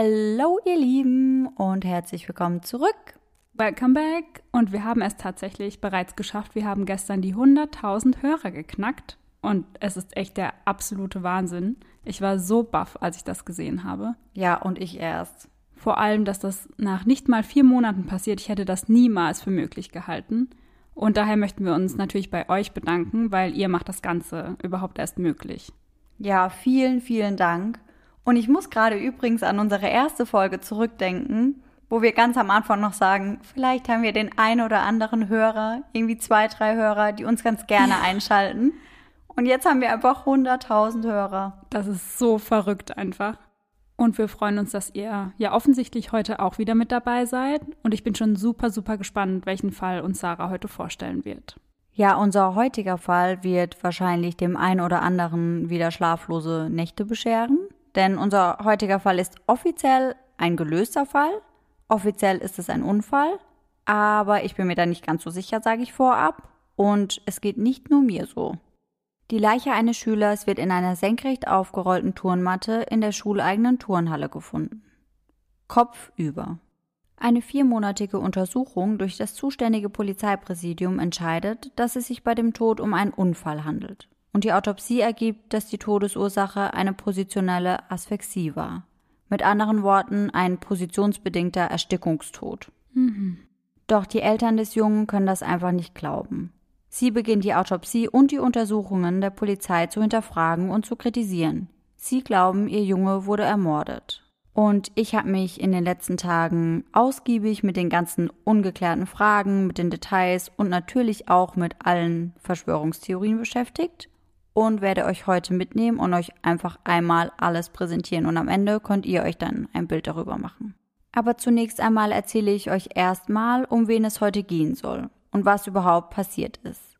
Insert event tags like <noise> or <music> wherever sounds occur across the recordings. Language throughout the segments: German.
Hallo ihr Lieben und herzlich willkommen zurück. Welcome back. Und wir haben es tatsächlich bereits geschafft. Wir haben gestern die 100.000 Hörer geknackt. Und es ist echt der absolute Wahnsinn. Ich war so baff, als ich das gesehen habe. Ja, und ich erst. Vor allem, dass das nach nicht mal vier Monaten passiert. Ich hätte das niemals für möglich gehalten. Und daher möchten wir uns natürlich bei euch bedanken, weil ihr macht das Ganze überhaupt erst möglich. Ja, vielen, vielen Dank. Und ich muss gerade übrigens an unsere erste Folge zurückdenken, wo wir ganz am Anfang noch sagen, vielleicht haben wir den einen oder anderen Hörer, irgendwie zwei, drei Hörer, die uns ganz gerne einschalten. Und jetzt haben wir einfach 100.000 Hörer. Das ist so verrückt einfach. Und wir freuen uns, dass ihr ja offensichtlich heute auch wieder mit dabei seid. Und ich bin schon super, super gespannt, welchen Fall uns Sarah heute vorstellen wird. Ja, unser heutiger Fall wird wahrscheinlich dem einen oder anderen wieder schlaflose Nächte bescheren. Denn unser heutiger Fall ist offiziell ein gelöster Fall. Offiziell ist es ein Unfall. Aber ich bin mir da nicht ganz so sicher, sage ich vorab. Und es geht nicht nur mir so. Die Leiche eines Schülers wird in einer senkrecht aufgerollten Turnmatte in der schuleigenen Turnhalle gefunden. Kopf über. Eine viermonatige Untersuchung durch das zuständige Polizeipräsidium entscheidet, dass es sich bei dem Tod um einen Unfall handelt. Und die Autopsie ergibt, dass die Todesursache eine positionelle Asphyxie war. Mit anderen Worten ein positionsbedingter Erstickungstod. Mhm. Doch die Eltern des Jungen können das einfach nicht glauben. Sie beginnt die Autopsie und die Untersuchungen der Polizei zu hinterfragen und zu kritisieren. Sie glauben, ihr Junge wurde ermordet. Und ich habe mich in den letzten Tagen ausgiebig mit den ganzen ungeklärten Fragen, mit den Details und natürlich auch mit allen Verschwörungstheorien beschäftigt und werde euch heute mitnehmen und euch einfach einmal alles präsentieren und am Ende könnt ihr euch dann ein Bild darüber machen. Aber zunächst einmal erzähle ich euch erstmal, um wen es heute gehen soll und was überhaupt passiert ist.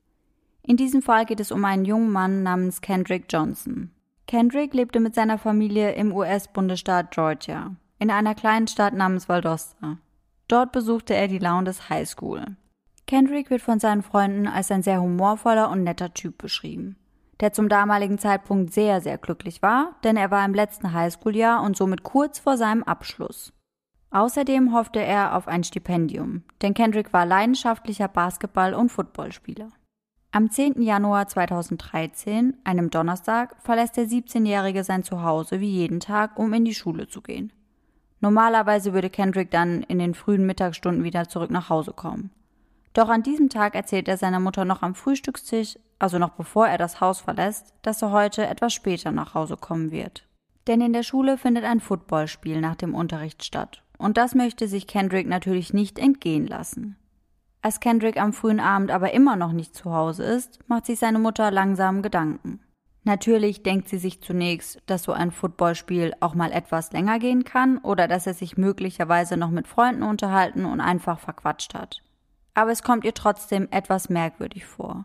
In diesem Fall geht es um einen jungen Mann namens Kendrick Johnson. Kendrick lebte mit seiner Familie im US-Bundesstaat Georgia, in einer kleinen Stadt namens Valdosta. Dort besuchte er die Lowndes High School. Kendrick wird von seinen Freunden als ein sehr humorvoller und netter Typ beschrieben, der zum damaligen Zeitpunkt sehr, sehr glücklich war, denn er war im letzten Highschool-Jahr und somit kurz vor seinem Abschluss. Außerdem hoffte er auf ein Stipendium, denn Kendrick war leidenschaftlicher Basketball- und Footballspieler. Am 10. Januar 2013, einem Donnerstag, verlässt der 17-Jährige sein Zuhause wie jeden Tag, um in die Schule zu gehen. Normalerweise würde Kendrick dann in den frühen Mittagsstunden wieder zurück nach Hause kommen. Doch an diesem Tag erzählt er seiner Mutter noch am Frühstückstisch, also noch bevor er das Haus verlässt, dass er heute etwas später nach Hause kommen wird. Denn in der Schule findet ein Footballspiel nach dem Unterricht statt und das möchte sich Kendrick natürlich nicht entgehen lassen. Als Kendrick am frühen Abend aber immer noch nicht zu Hause ist, macht sich seine Mutter langsam Gedanken. Natürlich denkt sie sich zunächst, dass so ein Footballspiel auch mal etwas länger gehen kann oder dass er sich möglicherweise noch mit Freunden unterhalten und einfach verquatscht hat. Aber es kommt ihr trotzdem etwas merkwürdig vor.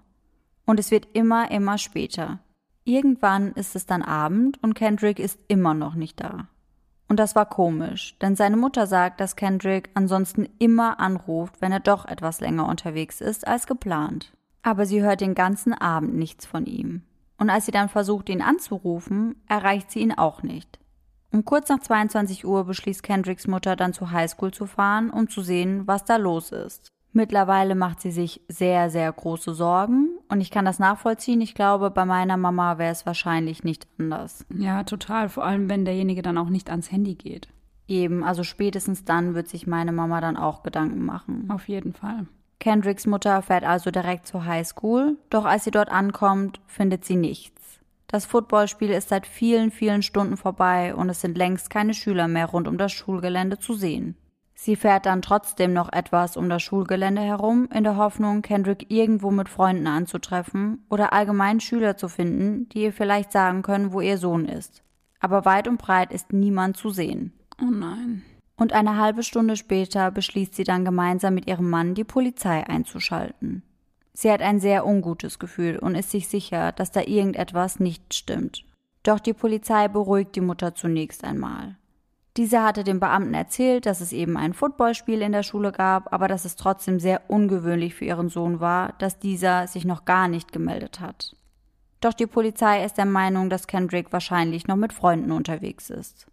Und es wird immer, immer später. Irgendwann ist es dann Abend und Kendrick ist immer noch nicht da. Und das war komisch, denn seine Mutter sagt, dass Kendrick ansonsten immer anruft, wenn er doch etwas länger unterwegs ist als geplant. Aber sie hört den ganzen Abend nichts von ihm. Und als sie dann versucht, ihn anzurufen, erreicht sie ihn auch nicht. Um kurz nach 22 Uhr beschließt Kendricks Mutter dann zur Highschool zu fahren, um zu sehen, was da los ist. Mittlerweile macht sie sich sehr, sehr große Sorgen und ich kann das nachvollziehen. Ich glaube, bei meiner Mama wäre es wahrscheinlich nicht anders. Ja, total. Vor allem, wenn derjenige dann auch nicht ans Handy geht. Eben, also spätestens dann wird sich meine Mama dann auch Gedanken machen. Auf jeden Fall. Kendricks Mutter fährt also direkt zur Highschool, doch als sie dort ankommt, findet sie nichts. Das Footballspiel ist seit vielen, vielen Stunden vorbei und es sind längst keine Schüler mehr rund um das Schulgelände zu sehen. Sie fährt dann trotzdem noch etwas um das Schulgelände herum, in der Hoffnung, Kendrick irgendwo mit Freunden anzutreffen oder allgemein Schüler zu finden, die ihr vielleicht sagen können, wo ihr Sohn ist. Aber weit und breit ist niemand zu sehen. Oh nein. Und eine halbe Stunde später beschließt sie dann gemeinsam mit ihrem Mann, die Polizei einzuschalten. Sie hat ein sehr ungutes Gefühl und ist sich sicher, dass da irgendetwas nicht stimmt. Doch die Polizei beruhigt die Mutter zunächst einmal. Dieser hatte dem Beamten erzählt, dass es eben ein Footballspiel in der Schule gab, aber dass es trotzdem sehr ungewöhnlich für ihren Sohn war, dass dieser sich noch gar nicht gemeldet hat. Doch die Polizei ist der Meinung, dass Kendrick wahrscheinlich noch mit Freunden unterwegs ist.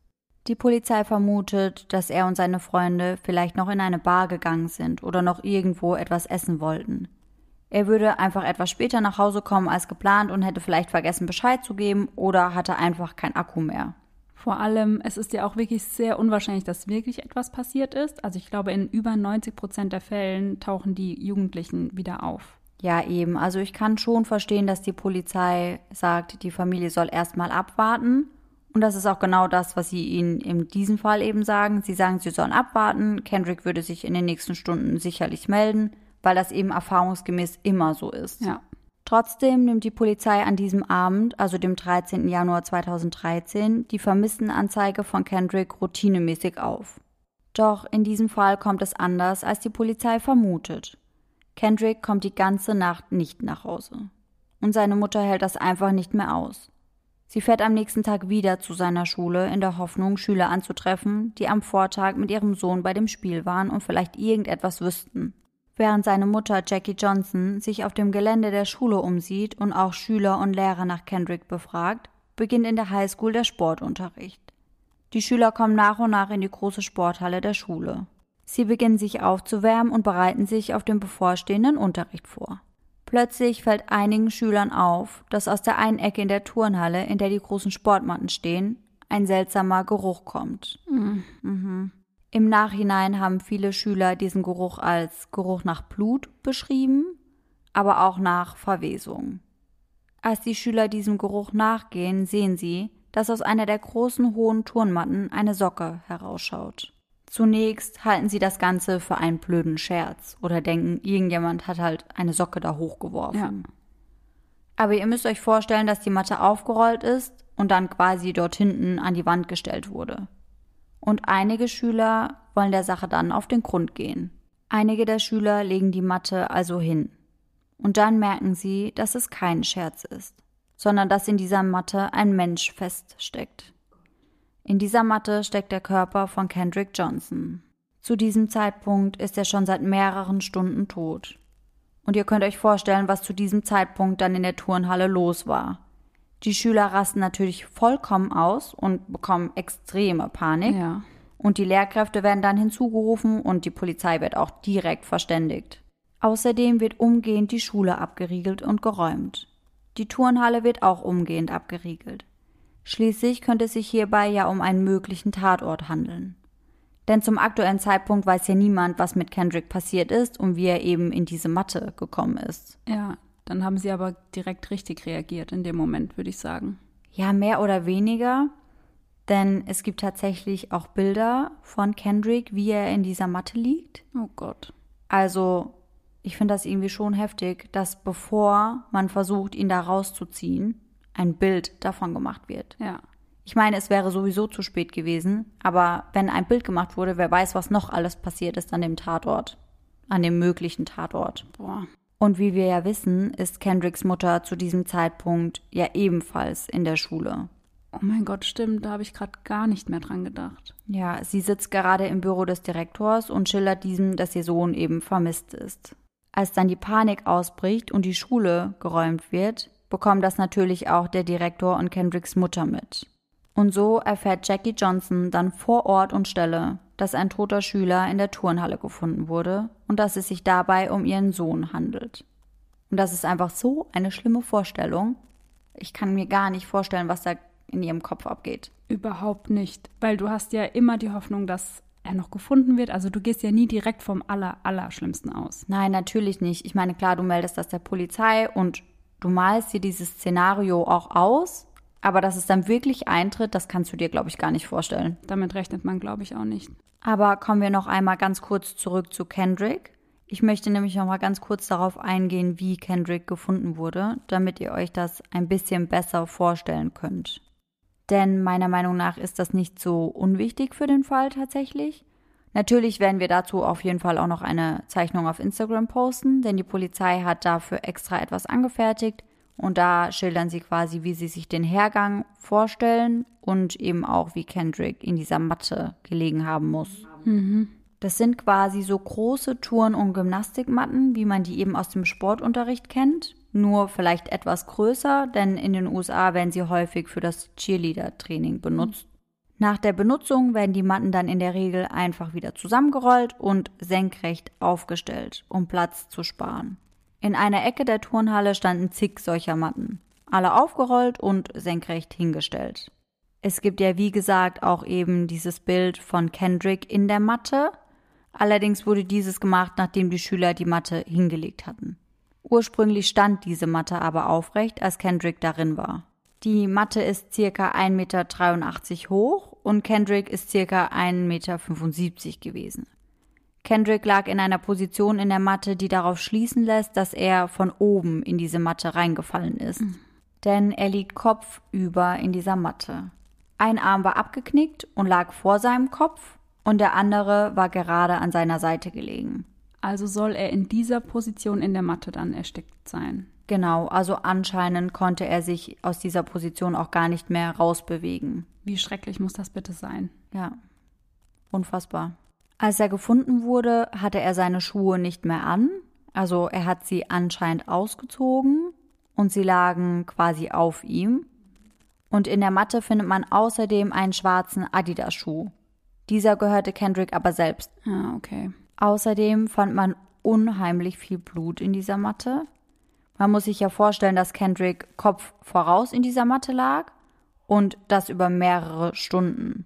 Die Polizei vermutet, dass er und seine Freunde vielleicht noch in eine Bar gegangen sind oder noch irgendwo etwas essen wollten. Er würde einfach etwas später nach Hause kommen als geplant und hätte vielleicht vergessen Bescheid zu geben oder hatte einfach kein Akku mehr. Vor allem, es ist ja auch wirklich sehr unwahrscheinlich, dass wirklich etwas passiert ist. Also ich glaube, in über 90 Prozent der Fällen tauchen die Jugendlichen wieder auf. Ja, eben. Also ich kann schon verstehen, dass die Polizei sagt, die Familie soll erstmal abwarten. Und das ist auch genau das, was sie ihnen in diesem Fall eben sagen. Sie sagen, sie sollen abwarten. Kendrick würde sich in den nächsten Stunden sicherlich melden, weil das eben erfahrungsgemäß immer so ist. Ja. Trotzdem nimmt die Polizei an diesem Abend, also dem 13. Januar 2013, die Vermisstenanzeige von Kendrick routinemäßig auf. Doch in diesem Fall kommt es anders, als die Polizei vermutet. Kendrick kommt die ganze Nacht nicht nach Hause. Und seine Mutter hält das einfach nicht mehr aus. Sie fährt am nächsten Tag wieder zu seiner Schule in der Hoffnung, Schüler anzutreffen, die am Vortag mit ihrem Sohn bei dem Spiel waren und vielleicht irgendetwas wüssten. Während seine Mutter Jackie Johnson sich auf dem Gelände der Schule umsieht und auch Schüler und Lehrer nach Kendrick befragt, beginnt in der Highschool der Sportunterricht. Die Schüler kommen nach und nach in die große Sporthalle der Schule. Sie beginnen sich aufzuwärmen und bereiten sich auf den bevorstehenden Unterricht vor. Plötzlich fällt einigen Schülern auf, dass aus der einen Ecke in der Turnhalle, in der die großen Sportmatten stehen, ein seltsamer Geruch kommt. Mhm. Im Nachhinein haben viele Schüler diesen Geruch als Geruch nach Blut beschrieben, aber auch nach Verwesung. Als die Schüler diesem Geruch nachgehen, sehen sie, dass aus einer der großen hohen Turnmatten eine Socke herausschaut. Zunächst halten sie das Ganze für einen blöden Scherz oder denken, irgendjemand hat halt eine Socke da hochgeworfen. Ja. Aber ihr müsst euch vorstellen, dass die Matte aufgerollt ist und dann quasi dort hinten an die Wand gestellt wurde und einige Schüler wollen der Sache dann auf den Grund gehen. Einige der Schüler legen die Matte also hin. Und dann merken sie, dass es kein Scherz ist, sondern dass in dieser Matte ein Mensch feststeckt. In dieser Matte steckt der Körper von Kendrick Johnson. Zu diesem Zeitpunkt ist er schon seit mehreren Stunden tot. Und ihr könnt euch vorstellen, was zu diesem Zeitpunkt dann in der Turnhalle los war. Die Schüler rasten natürlich vollkommen aus und bekommen extreme Panik. Ja. Und die Lehrkräfte werden dann hinzugerufen und die Polizei wird auch direkt verständigt. Außerdem wird umgehend die Schule abgeriegelt und geräumt. Die Turnhalle wird auch umgehend abgeriegelt. Schließlich könnte es sich hierbei ja um einen möglichen Tatort handeln. Denn zum aktuellen Zeitpunkt weiß ja niemand, was mit Kendrick passiert ist und wie er eben in diese Matte gekommen ist. Ja, dann haben sie aber direkt richtig reagiert in dem Moment, würde ich sagen. Ja, mehr oder weniger. Denn es gibt tatsächlich auch Bilder von Kendrick, wie er in dieser Matte liegt. Oh Gott. Also, ich finde das irgendwie schon heftig, dass bevor man versucht, ihn da rauszuziehen, ein Bild davon gemacht wird. Ja. Ich meine, es wäre sowieso zu spät gewesen, aber wenn ein Bild gemacht wurde, wer weiß, was noch alles passiert ist an dem Tatort. An dem möglichen Tatort. Boah. Und wie wir ja wissen, ist Kendricks Mutter zu diesem Zeitpunkt ja ebenfalls in der Schule. Oh mein Gott, stimmt, da habe ich gerade gar nicht mehr dran gedacht. Ja, sie sitzt gerade im Büro des Direktors und schildert diesem, dass ihr Sohn eben vermisst ist. Als dann die Panik ausbricht und die Schule geräumt wird, bekommt das natürlich auch der Direktor und Kendricks Mutter mit. Und so erfährt Jackie Johnson dann vor Ort und Stelle, dass ein toter Schüler in der Turnhalle gefunden wurde und dass es sich dabei um ihren Sohn handelt. Und das ist einfach so eine schlimme Vorstellung. Ich kann mir gar nicht vorstellen, was da in ihrem Kopf abgeht. Überhaupt nicht, weil du hast ja immer die Hoffnung, dass er noch gefunden wird. Also du gehst ja nie direkt vom aller, Allerschlimmsten aus. Nein, natürlich nicht. Ich meine, klar, du meldest das der Polizei und du malst dir dieses Szenario auch aus, aber dass es dann wirklich eintritt, das kannst du dir, glaube ich, gar nicht vorstellen. Damit rechnet man, glaube ich, auch nicht. Aber kommen wir noch einmal ganz kurz zurück zu Kendrick. Ich möchte nämlich noch mal ganz kurz darauf eingehen, wie Kendrick gefunden wurde, damit ihr euch das ein bisschen besser vorstellen könnt. Denn meiner Meinung nach ist das nicht so unwichtig für den Fall tatsächlich. Natürlich werden wir dazu auf jeden Fall auch noch eine Zeichnung auf Instagram posten, denn die Polizei hat dafür extra etwas angefertigt und da schildern sie quasi, wie sie sich den Hergang vorstellen und eben auch, wie Kendrick in dieser Matte gelegen haben muss. Mhm. Das sind quasi so große Touren- und Gymnastikmatten, wie man die eben aus dem Sportunterricht kennt, nur vielleicht etwas größer, denn in den USA werden sie häufig für das Cheerleader-Training benutzt. Nach der Benutzung werden die Matten dann in der Regel einfach wieder zusammengerollt und senkrecht aufgestellt, um Platz zu sparen. In einer Ecke der Turnhalle standen zig solcher Matten, alle aufgerollt und senkrecht hingestellt. Es gibt ja, wie gesagt, auch eben dieses Bild von Kendrick in der Matte. Allerdings wurde dieses gemacht, nachdem die Schüler die Matte hingelegt hatten. Ursprünglich stand diese Matte aber aufrecht, als Kendrick darin war. Die Matte ist circa 1,83 Meter hoch und Kendrick ist circa 1,75 Meter gewesen. Kendrick lag in einer Position in der Matte, die darauf schließen lässt, dass er von oben in diese Matte reingefallen ist. Mhm. Denn er liegt kopfüber in dieser Matte. Ein Arm war abgeknickt und lag vor seinem Kopf und der andere war gerade an seiner Seite gelegen. Also soll er in dieser Position in der Matte dann erstickt sein. Genau, also anscheinend konnte er sich aus dieser Position auch gar nicht mehr rausbewegen. Wie schrecklich muss das bitte sein? Ja, unfassbar. Als er gefunden wurde, hatte er seine Schuhe nicht mehr an, also er hat sie anscheinend ausgezogen und sie lagen quasi auf ihm. Und in der Matte findet man außerdem einen schwarzen Adidas-Schuh. Dieser gehörte Kendrick aber selbst. Ah, okay. Außerdem fand man unheimlich viel Blut in dieser Matte. Man muss sich ja vorstellen, dass Kendrick Kopf voraus in dieser Matte lag und das über mehrere Stunden.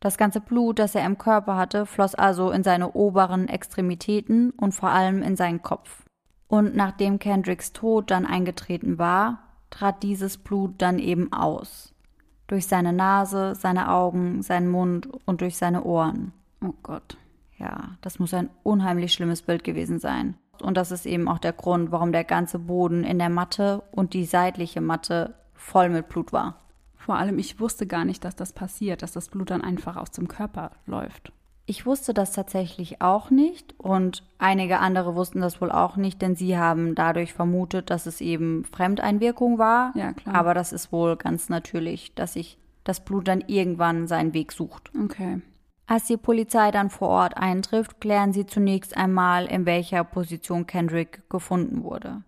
Das ganze Blut, das er im Körper hatte, floss also in seine oberen Extremitäten und vor allem in seinen Kopf. Und nachdem Kendricks Tod dann eingetreten war, trat dieses Blut dann eben aus. Durch seine Nase, seine Augen, seinen Mund und durch seine Ohren. Oh Gott. Ja, das muss ein unheimlich schlimmes Bild gewesen sein. Und das ist eben auch der Grund, warum der ganze Boden in der Matte und die seitliche Matte voll mit Blut war. Vor allem, ich wusste gar nicht, dass das passiert, dass das Blut dann einfach aus dem Körper läuft. Ich wusste das tatsächlich auch nicht und einige andere wussten das wohl auch nicht, denn sie haben dadurch vermutet, dass es eben Fremdeinwirkung war. Ja, klar. Aber das ist wohl ganz natürlich, dass sich das Blut dann irgendwann seinen Weg sucht. Okay. Als die Polizei dann vor Ort eintrifft, klären sie zunächst einmal, in welcher Position Kendrick gefunden wurde.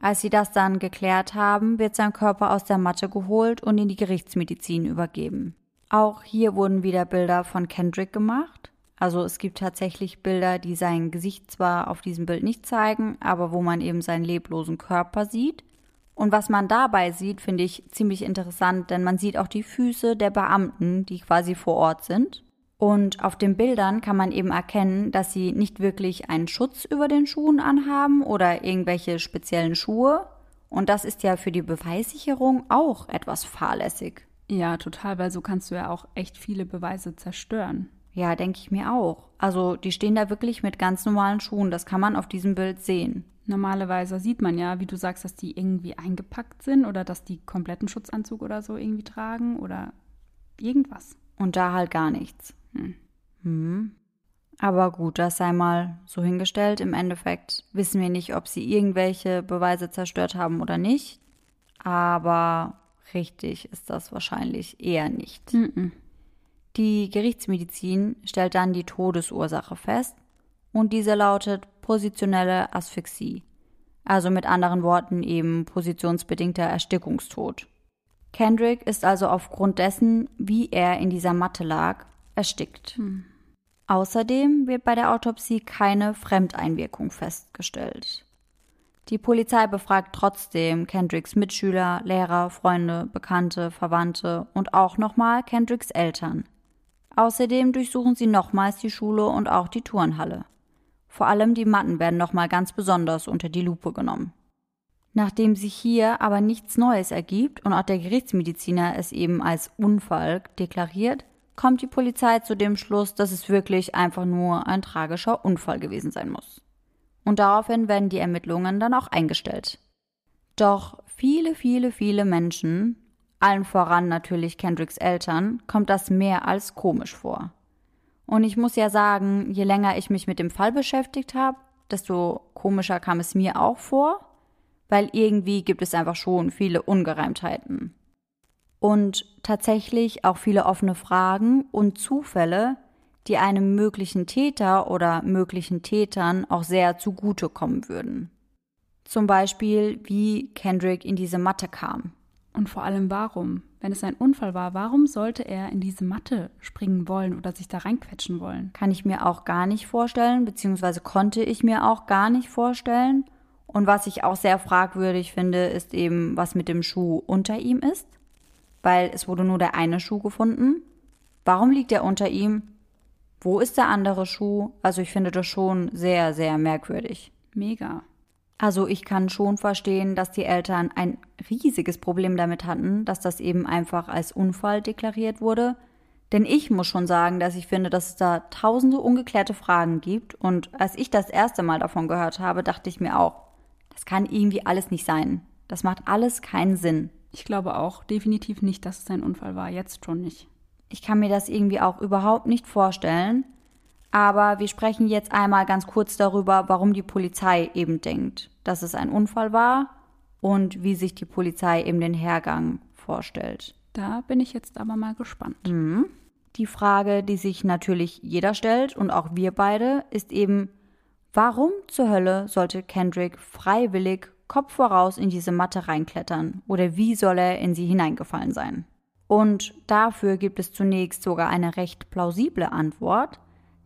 Als sie das dann geklärt haben, wird sein Körper aus der Matte geholt und in die Gerichtsmedizin übergeben. Auch hier wurden wieder Bilder von Kendrick gemacht. Also es gibt tatsächlich Bilder, die sein Gesicht zwar auf diesem Bild nicht zeigen, aber wo man eben seinen leblosen Körper sieht. Und was man dabei sieht, finde ich ziemlich interessant, denn man sieht auch die Füße der Beamten, die quasi vor Ort sind. Und auf den Bildern kann man eben erkennen, dass sie nicht wirklich einen Schutz über den Schuhen anhaben oder irgendwelche speziellen Schuhe. Und das ist ja für die Beweissicherung auch etwas fahrlässig. Ja, total, weil so kannst du ja auch echt viele Beweise zerstören. Ja, denke ich mir auch. Also die stehen da wirklich mit ganz normalen Schuhen. Das kann man auf diesem Bild sehen. Normalerweise sieht man ja, wie du sagst, dass die irgendwie eingepackt sind oder dass die kompletten Schutzanzug oder so irgendwie tragen oder irgendwas. Und da halt gar nichts. Hm. Hm. Aber gut, das sei mal so hingestellt. Im Endeffekt wissen wir nicht, ob sie irgendwelche Beweise zerstört haben oder nicht. Aber richtig ist das wahrscheinlich eher nicht. Mhm. Die Gerichtsmedizin stellt dann die Todesursache fest und diese lautet positionelle Asphyxie. Also mit anderen Worten eben positionsbedingter Erstickungstod. Kendrick ist also aufgrund dessen, wie er in dieser Matte lag, erstickt. Hm. Außerdem wird bei der Autopsie keine Fremdeinwirkung festgestellt. Die Polizei befragt trotzdem Kendricks Mitschüler, Lehrer, Freunde, Bekannte, Verwandte und auch nochmal Kendricks Eltern. Außerdem durchsuchen sie nochmals die Schule und auch die Turnhalle. Vor allem die Matten werden nochmal ganz besonders unter die Lupe genommen. Nachdem sich hier aber nichts Neues ergibt und auch der Gerichtsmediziner es eben als Unfall deklariert, kommt die Polizei zu dem Schluss, dass es wirklich einfach nur ein tragischer Unfall gewesen sein muss. Und daraufhin werden die Ermittlungen dann auch eingestellt. Doch viele, viele, viele Menschen, allen voran natürlich Kendricks Eltern, kommt das mehr als komisch vor. Und ich muss ja sagen, je länger ich mich mit dem Fall beschäftigt habe, desto komischer kam es mir auch vor, weil irgendwie gibt es einfach schon viele Ungereimtheiten und tatsächlich auch viele offene Fragen und Zufälle, die einem möglichen Täter oder möglichen Tätern auch sehr zugutekommen würden. Zum Beispiel, wie Kendrick in diese Matte kam. Und vor allem warum? Wenn es ein Unfall war, warum sollte er in diese Matte springen wollen oder sich da reinquetschen wollen? Kann ich mir auch gar nicht vorstellen, beziehungsweise konnte ich mir auch gar nicht vorstellen. Und was ich auch sehr fragwürdig finde, ist eben, was mit dem Schuh unter ihm ist. Weil es wurde nur der eine Schuh gefunden. Warum liegt er unter ihm? Wo ist der andere Schuh? Also ich finde das schon sehr, sehr merkwürdig. Mega. Also ich kann schon verstehen, dass die Eltern ein riesiges Problem damit hatten, dass das eben einfach als Unfall deklariert wurde. Denn ich muss schon sagen, dass ich finde, dass es da tausende ungeklärte Fragen gibt. Und als ich das erste Mal davon gehört habe, dachte ich mir auch, das kann irgendwie alles nicht sein. Das macht alles keinen Sinn. Ich glaube auch definitiv nicht, dass es ein Unfall war. Jetzt schon nicht. Ich kann mir das irgendwie auch überhaupt nicht vorstellen. Aber wir sprechen jetzt einmal ganz kurz darüber, warum die Polizei eben denkt, dass es ein Unfall war und wie sich die Polizei eben den Hergang vorstellt. Da bin ich jetzt aber mal gespannt. Mhm. Die Frage, die sich natürlich jeder stellt und auch wir beide, ist eben, warum zur Hölle sollte Kendrick freiwillig Kopf voraus in diese Matte reinklettern oder wie soll er in sie hineingefallen sein? Und dafür gibt es zunächst sogar eine recht plausible Antwort,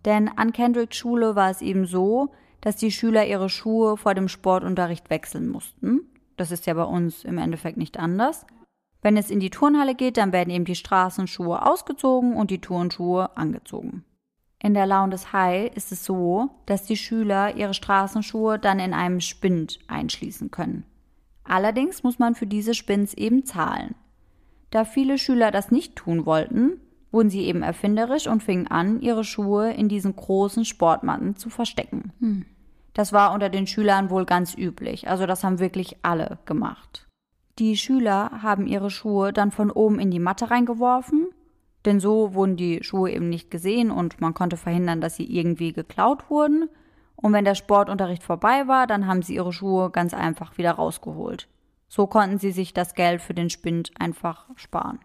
denn an Kendricks Schule war es eben so, dass die Schüler ihre Schuhe vor dem Sportunterricht wechseln mussten. Das ist ja bei uns im Endeffekt nicht anders. Wenn es in die Turnhalle geht, dann werden eben die Straßenschuhe ausgezogen und die Turnschuhe angezogen. In der Lowndes High ist es so, dass die Schüler ihre Straßenschuhe dann in einem Spind einschließen können. Allerdings muss man für diese Spins eben zahlen. Da viele Schüler das nicht tun wollten, wurden sie eben erfinderisch und fingen an, ihre Schuhe in diesen großen Sportmatten zu verstecken. Hm. Das war unter den Schülern wohl ganz üblich, also das haben wirklich alle gemacht. Die Schüler haben ihre Schuhe dann von oben in die Matte reingeworfen, denn so wurden die Schuhe eben nicht gesehen und man konnte verhindern, dass sie irgendwie geklaut wurden. Und wenn der Sportunterricht vorbei war, dann haben sie ihre Schuhe ganz einfach wieder rausgeholt. So konnten sie sich das Geld für den Spind einfach sparen.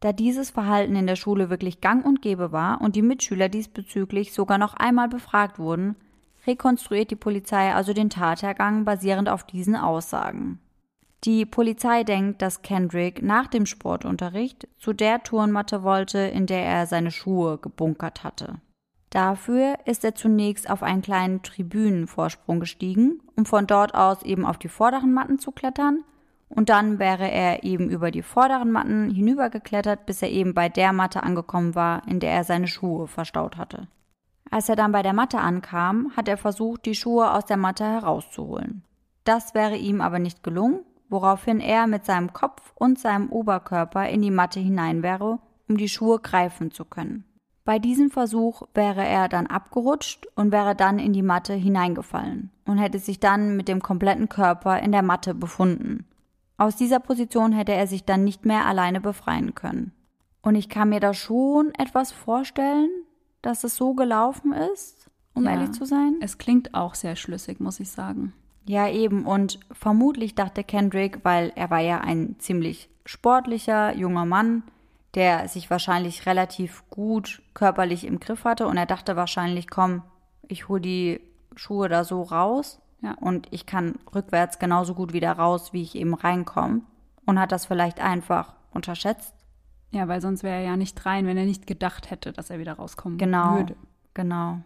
Da dieses Verhalten in der Schule wirklich gang und gäbe war und die Mitschüler diesbezüglich sogar noch einmal befragt wurden, rekonstruiert die Polizei also den Tathergang basierend auf diesen Aussagen. Die Polizei denkt, dass Kendrick nach dem Sportunterricht zu der Turnmatte wollte, in der er seine Schuhe gebunkert hatte. Dafür ist er zunächst auf einen kleinen Tribünenvorsprung gestiegen, um von dort aus eben auf die vorderen Matten zu klettern und dann wäre er eben über die vorderen Matten hinübergeklettert, bis er eben bei der Matte angekommen war, in der er seine Schuhe verstaut hatte. Als er dann bei der Matte ankam, hat er versucht, die Schuhe aus der Matte herauszuholen. Das wäre ihm aber nicht gelungen, woraufhin er mit seinem Kopf und seinem Oberkörper in die Matte hinein wäre, um die Schuhe greifen zu können. Bei diesem Versuch wäre er dann abgerutscht und wäre dann in die Matte hineingefallen und hätte sich dann mit dem kompletten Körper in der Matte befunden. Aus dieser Position hätte er sich dann nicht mehr alleine befreien können. Und ich kann mir da schon etwas vorstellen, dass es so gelaufen ist, um ja, ehrlich zu sein. Es klingt auch sehr schlüssig, muss ich sagen. Ja, eben. Und vermutlich dachte Kendrick, weil er war ja ein ziemlich sportlicher junger Mann, der sich wahrscheinlich relativ gut körperlich im Griff hatte. Und er dachte wahrscheinlich, komm, ich hole die Schuhe da so raus ja. Und ich kann rückwärts genauso gut wieder raus, wie ich eben reinkomme. Und hat das vielleicht einfach unterschätzt. Ja, weil sonst wäre er ja nicht rein, wenn er nicht gedacht hätte, dass er wieder rauskommen genau, würde. Genau.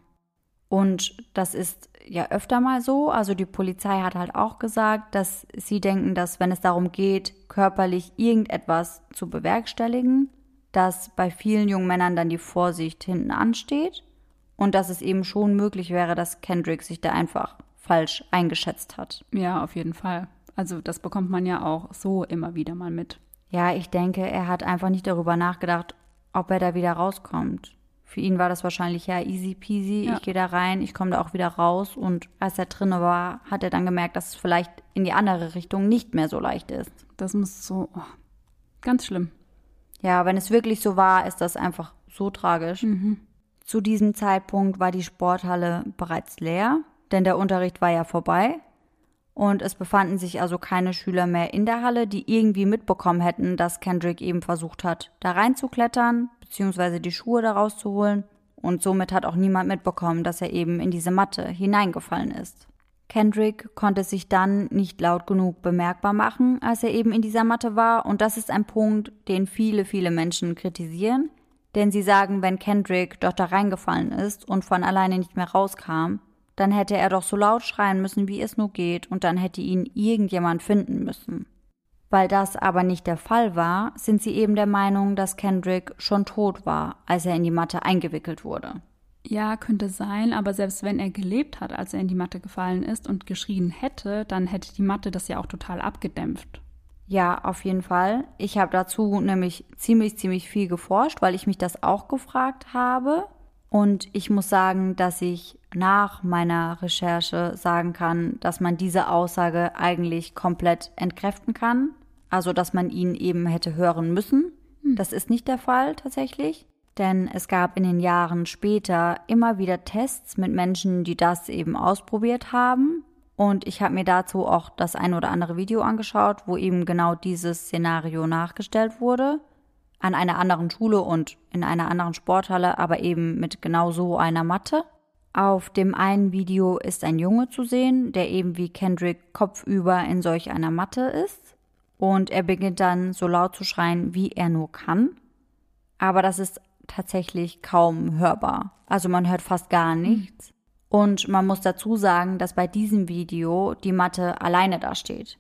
Und das ist ja öfter mal so. Also die Polizei hat halt auch gesagt, dass sie denken, dass wenn es darum geht, körperlich irgendetwas zu bewerkstelligen, dass bei vielen jungen Männern dann die Vorsicht hinten ansteht und dass es eben schon möglich wäre, dass Kendrick sich da einfach falsch eingeschätzt hat. Ja, auf jeden Fall. Also das bekommt man ja auch so immer wieder mal mit. Ja, ich denke, er hat einfach nicht darüber nachgedacht, ob er da wieder rauskommt. Für ihn war das wahrscheinlich ja easy peasy. Ja. Ich gehe da rein, ich komme da auch wieder raus. Und als er drinne war, hat er dann gemerkt, dass es vielleicht in die andere Richtung nicht mehr so leicht ist. Das muss so oh, ganz schlimm. Ja, wenn es wirklich so war, ist das einfach so tragisch. Mhm. Zu diesem Zeitpunkt war die Sporthalle bereits leer denn der Unterricht war ja vorbei und es befanden sich also keine Schüler mehr in der Halle, die irgendwie mitbekommen hätten, dass Kendrick eben versucht hat, da reinzuklettern, beziehungsweise die Schuhe da rauszuholen und somit hat auch niemand mitbekommen, dass er eben in diese Matte hineingefallen ist. Kendrick konnte sich dann nicht laut genug bemerkbar machen, als er eben in dieser Matte war, und das ist ein Punkt, den viele, viele Menschen kritisieren, denn sie sagen, wenn Kendrick doch da reingefallen ist und von alleine nicht mehr rauskam, dann hätte er doch so laut schreien müssen, wie es nur geht, und dann hätte ihn irgendjemand finden müssen. Weil das aber nicht der Fall war, sind sie eben der Meinung, dass Kendrick schon tot war, als er in die Matte eingewickelt wurde. Ja, könnte sein, aber selbst wenn er gelebt hat, als er in die Matte gefallen ist und geschrien hätte, dann hätte die Matte das ja auch total abgedämpft. Ja, auf jeden Fall. Ich habe dazu nämlich ziemlich, ziemlich viel geforscht, weil ich mich das auch gefragt habe. Und ich muss sagen, dass ich nach meiner Recherche sagen kann, dass man diese Aussage eigentlich komplett entkräften kann. Also, dass man ihn eben hätte hören müssen. Hm. Das ist nicht der Fall tatsächlich. Denn es gab in den Jahren später immer wieder Tests mit Menschen, die das eben ausprobiert haben. Und ich habe mir dazu auch das ein oder andere Video angeschaut, wo eben genau dieses Szenario nachgestellt wurde. An einer anderen Schule und in einer anderen Sporthalle, aber eben mit genau so einer Matte. Auf dem einen Video ist ein Junge zu sehen, der eben wie Kendrick kopfüber in solch einer Matte ist. Und er beginnt dann so laut zu schreien, wie er nur kann. Aber das ist tatsächlich kaum hörbar. Also man hört fast gar hm. nichts. Und man muss dazu sagen, dass bei diesem Video die Matte alleine dasteht.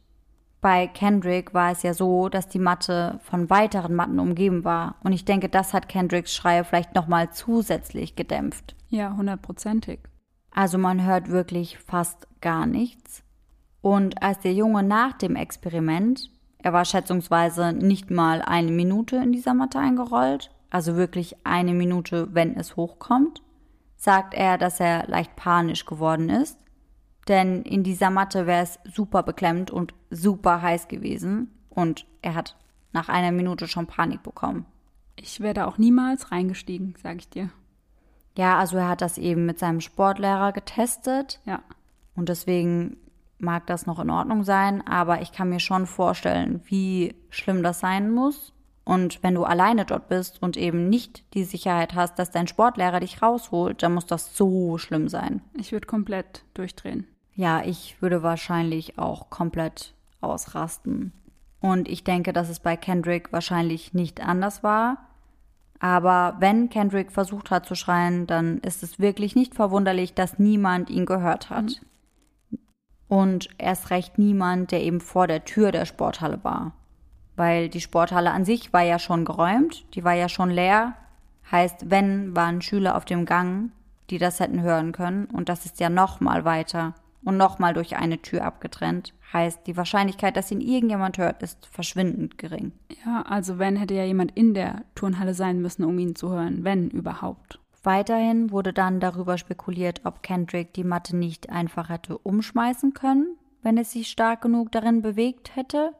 Bei Kendrick war es ja so, dass die Matte von weiteren Matten umgeben war. Und ich denke, das hat Kendricks Schreie vielleicht nochmal zusätzlich gedämpft. Ja, hundertprozentig. Also man hört wirklich fast gar nichts. Und als der Junge nach dem Experiment, er war schätzungsweise nicht mal eine Minute in dieser Matte eingerollt, also wirklich eine Minute, wenn es hochkommt, sagt er, dass er leicht panisch geworden ist. Denn in dieser Matte wäre es super beklemmt und super heiß gewesen. Und er hat nach einer Minute schon Panik bekommen. Ich wäre da auch niemals reingestiegen, sage ich dir. Ja, also er hat das eben mit seinem Sportlehrer getestet. Ja. Und deswegen mag das noch in Ordnung sein, aber ich kann mir schon vorstellen, wie schlimm das sein muss. Und wenn du alleine dort bist und eben nicht die Sicherheit hast, dass dein Sportlehrer dich rausholt, dann muss das so schlimm sein. Ich würde komplett durchdrehen. Ja, ich würde wahrscheinlich auch komplett ausrasten. Und ich denke, dass es bei Kendrick wahrscheinlich nicht anders war. Aber wenn Kendrick versucht hat zu schreien, dann ist es wirklich nicht verwunderlich, dass niemand ihn gehört hat. Mhm. Und erst recht niemand, der eben vor der Tür der Sporthalle war weil die Sporthalle an sich war ja schon geräumt, die war ja schon leer. Heißt, wenn, waren Schüler auf dem Gang, die das hätten hören können. Und das ist ja nochmal weiter und nochmal durch eine Tür abgetrennt. Heißt, die Wahrscheinlichkeit, dass ihn irgendjemand hört, ist verschwindend gering. Ja, also wenn, hätte ja jemand in der Turnhalle sein müssen, um ihn zu hören, wenn überhaupt. Weiterhin wurde dann darüber spekuliert, ob Kendrick die Matte nicht einfach hätte umschmeißen können, wenn es sich stark genug darin bewegt hätte.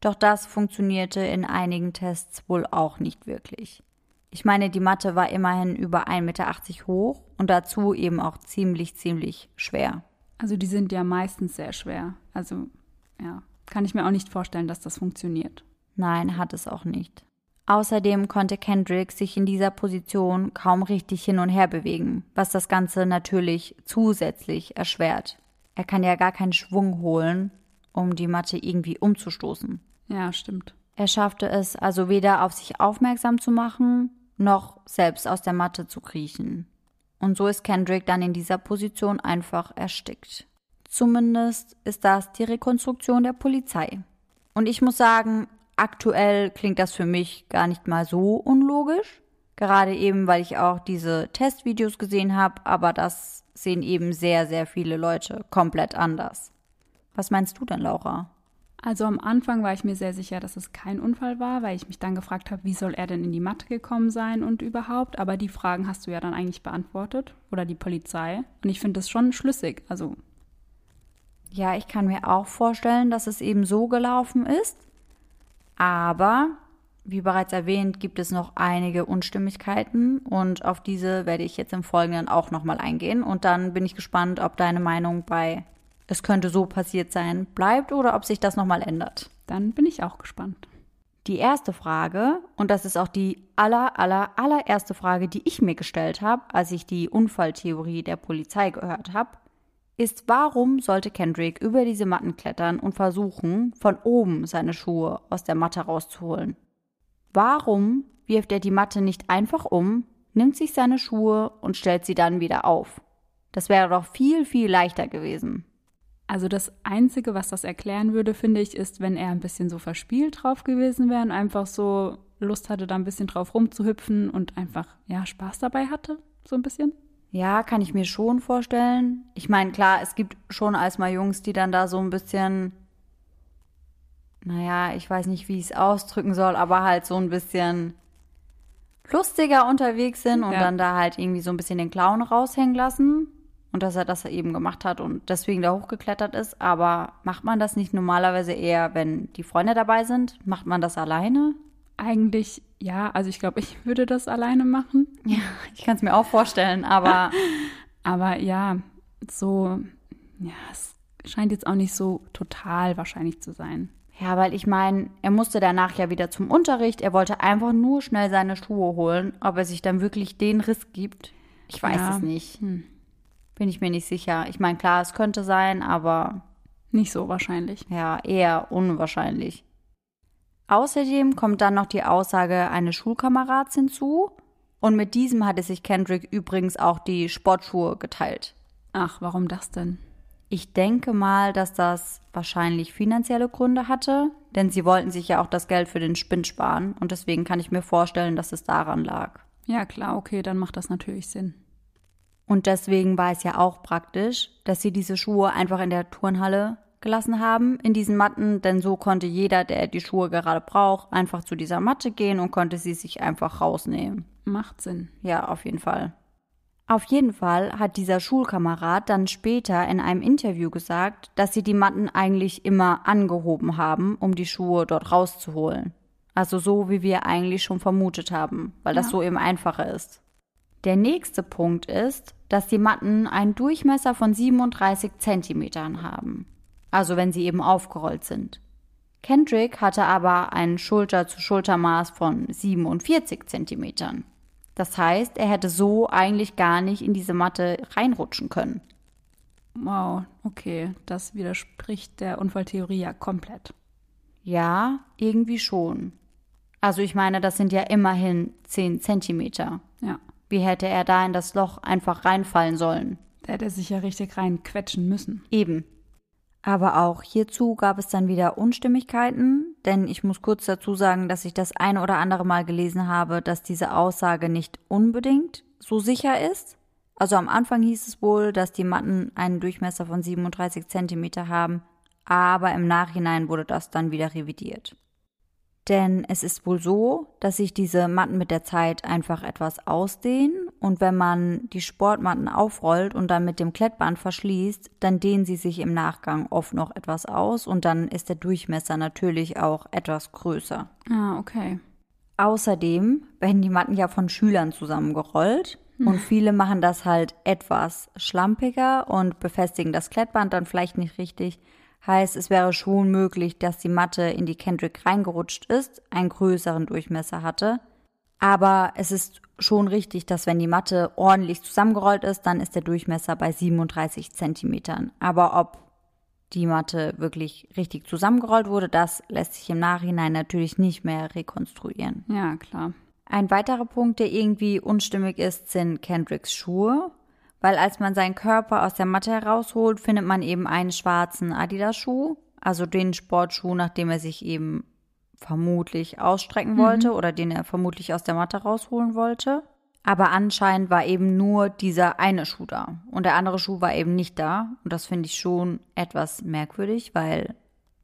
Doch das funktionierte in einigen Tests wohl auch nicht wirklich. Ich meine, die Matte war immerhin über 1,80 Meter hoch und dazu eben auch ziemlich, ziemlich schwer. Also die sind ja meistens sehr schwer. Also ja, kann ich mir auch nicht vorstellen, dass das funktioniert. Nein, hat es auch nicht. Außerdem konnte Kendrick sich in dieser Position kaum richtig hin und her bewegen, was das Ganze natürlich zusätzlich erschwert. Er kann ja gar keinen Schwung holen, um die Matte irgendwie umzustoßen. Ja, stimmt. Er schaffte es also weder auf sich aufmerksam zu machen, noch selbst aus der Matte zu kriechen. Und so ist Kendrick dann in dieser Position einfach erstickt. Zumindest ist das die Rekonstruktion der Polizei. Und ich muss sagen, aktuell klingt das für mich gar nicht mal so unlogisch. Gerade eben, weil ich auch diese Testvideos gesehen habe, aber das sehen eben sehr, sehr viele Leute komplett anders. Was meinst du denn, Laura? Also am Anfang war ich mir sehr sicher, dass es kein Unfall war, weil ich mich dann gefragt habe, wie soll er denn in die Matte gekommen sein und überhaupt. Aber die Fragen hast du ja dann eigentlich beantwortet oder die Polizei. Und ich finde das schon schlüssig. Also ja, ich kann mir auch vorstellen, dass es eben so gelaufen ist. Aber wie bereits erwähnt, gibt es noch einige Unstimmigkeiten und auf diese werde ich jetzt im Folgenden auch nochmal eingehen. Und dann bin ich gespannt, ob deine Meinung bei es könnte so passiert sein, bleibt oder ob sich das nochmal ändert. Dann bin ich auch gespannt. Die erste Frage, und das ist auch die aller, aller, allererste Frage, die ich mir gestellt habe, als ich die Unfalltheorie der Polizei gehört habe, ist, warum sollte Kendrick über diese Matten klettern und versuchen, von oben seine Schuhe aus der Matte rauszuholen? Warum wirft er die Matte nicht einfach um, nimmt sich seine Schuhe und stellt sie dann wieder auf? Das wäre doch viel, viel leichter gewesen. Also das Einzige, was das erklären würde, finde ich, ist, wenn er ein bisschen so verspielt drauf gewesen wäre und einfach so Lust hatte, da ein bisschen drauf rumzuhüpfen und einfach, ja, Spaß dabei hatte, so ein bisschen. Ja, kann ich mir schon vorstellen. Ich meine, klar, es gibt schon als mal Jungs, die dann da so ein bisschen, naja, ich weiß nicht, wie ich es ausdrücken soll, aber halt so ein bisschen lustiger unterwegs sind und Ja. dann da halt irgendwie so ein bisschen den Clown raushängen lassen. Und dass er das eben gemacht hat und deswegen da hochgeklettert ist. Aber macht man das nicht normalerweise eher, wenn die Freunde dabei sind? Macht man das alleine? Eigentlich, ja, also ich glaube, ich <laughs> würde das alleine machen. Ja, ich kann es mir auch vorstellen, aber <laughs> Aber ja, so, ja, es scheint jetzt auch nicht so total wahrscheinlich zu sein. Ja, weil ich meine, er musste danach ja wieder zum Unterricht. Er wollte einfach nur schnell seine Schuhe holen. Ob er sich dann wirklich den Riss gibt, ich weiß Ja. es nicht. Hm. Bin ich mir nicht sicher. Ich meine, klar, es könnte sein, aber Nicht so wahrscheinlich. ja, eher unwahrscheinlich. Außerdem kommt dann noch die Aussage eines Schulkamerads hinzu. Und mit diesem hatte sich Kendrick übrigens auch die Sportschuhe geteilt. Ach, warum das denn? Ich denke mal, dass das wahrscheinlich finanzielle Gründe hatte, denn sie wollten sich ja auch das Geld für den Spind sparen und deswegen kann ich mir vorstellen, dass es daran lag. Ja, klar, okay, dann macht das natürlich Sinn. Und deswegen war es ja auch praktisch, dass sie diese Schuhe einfach in der Turnhalle gelassen haben, in diesen Matten, denn so konnte jeder, der die Schuhe gerade braucht, einfach zu dieser Matte gehen und konnte sie sich einfach rausnehmen. Macht Sinn. Ja, auf jeden Fall. Auf jeden Fall hat dieser Schulkamerad dann später in einem Interview gesagt, dass sie die Matten eigentlich immer angehoben haben, um die Schuhe dort rauszuholen. Also so, wie wir eigentlich schon vermutet haben, weil das Ja. so eben einfacher ist. Der nächste Punkt ist, dass die Matten einen Durchmesser von 37 Zentimetern haben. Also wenn sie eben aufgerollt sind. Kendrick hatte aber ein Schulter-zu-Schulter-Maß von 47 Zentimetern. Das heißt, er hätte so eigentlich gar nicht in diese Matte reinrutschen können. Wow, okay, das widerspricht der Unfalltheorie ja komplett. Ja, irgendwie schon. Also ich meine, das sind ja immerhin 10 Zentimeter. Ja, Wie hätte er da in das Loch einfach reinfallen sollen? da hätte er sich ja richtig reinquetschen müssen. Eben. Aber auch hierzu gab es dann wieder Unstimmigkeiten, denn ich muss kurz dazu sagen, dass ich das eine oder andere Mal gelesen habe, dass diese Aussage nicht unbedingt so sicher ist. Also am Anfang hieß es wohl, dass die Matten einen Durchmesser von 37 Zentimeter haben, aber im Nachhinein wurde das dann wieder revidiert. Denn es ist wohl so, dass sich diese Matten mit der Zeit einfach etwas ausdehnen und wenn man die Sportmatten aufrollt und dann mit dem Klettband verschließt, dann dehnen sie sich im Nachgang oft noch etwas aus und dann ist der Durchmesser natürlich auch etwas größer. Ah, okay. Außerdem werden die Matten ja von Schülern zusammengerollt und viele machen das halt etwas schlampiger und befestigen das Klettband dann vielleicht nicht richtig. Heißt, es wäre schon möglich, dass die Matte in die Kendrick reingerutscht ist, einen größeren Durchmesser hatte. Aber es ist schon richtig, dass wenn die Matte ordentlich zusammengerollt ist, dann ist der Durchmesser bei 37 Zentimetern. Aber ob die Matte wirklich richtig zusammengerollt wurde, das lässt sich im Nachhinein natürlich nicht mehr rekonstruieren. Ja, klar. Ein weiterer Punkt, der irgendwie unstimmig ist, sind Kendricks Schuhe. Weil als man seinen Körper aus der Matte herausholt, findet man eben einen schwarzen Adidas-Schuh, also den Sportschuh, nachdem er sich eben vermutlich ausstrecken wollte oder den er vermutlich aus der Matte rausholen wollte. Aber anscheinend war eben nur dieser eine Schuh da und der andere Schuh war eben nicht da. Und das finde ich schon etwas merkwürdig, weil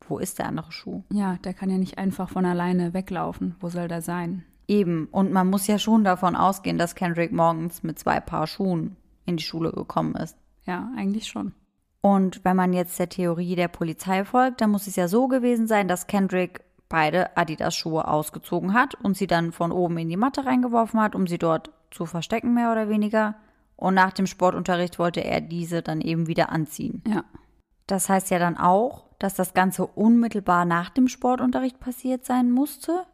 wo ist der andere Schuh? Ja, der kann ja nicht einfach von alleine weglaufen. Wo soll der sein? Eben, und man muss ja schon davon ausgehen, dass Kendrick morgens mit zwei Paar Schuhen in die Schule gekommen ist. Ja, eigentlich schon. Und wenn man jetzt der Theorie der Polizei folgt, dann muss es ja so gewesen sein, dass Kendrick beide Adidas-Schuhe ausgezogen hat und sie dann von oben in die Matte reingeworfen hat, um sie dort zu verstecken, mehr oder weniger. Und nach dem Sportunterricht wollte er diese dann eben wieder anziehen. Ja. Das heißt ja dann auch, dass das Ganze unmittelbar nach dem Sportunterricht passiert sein musste.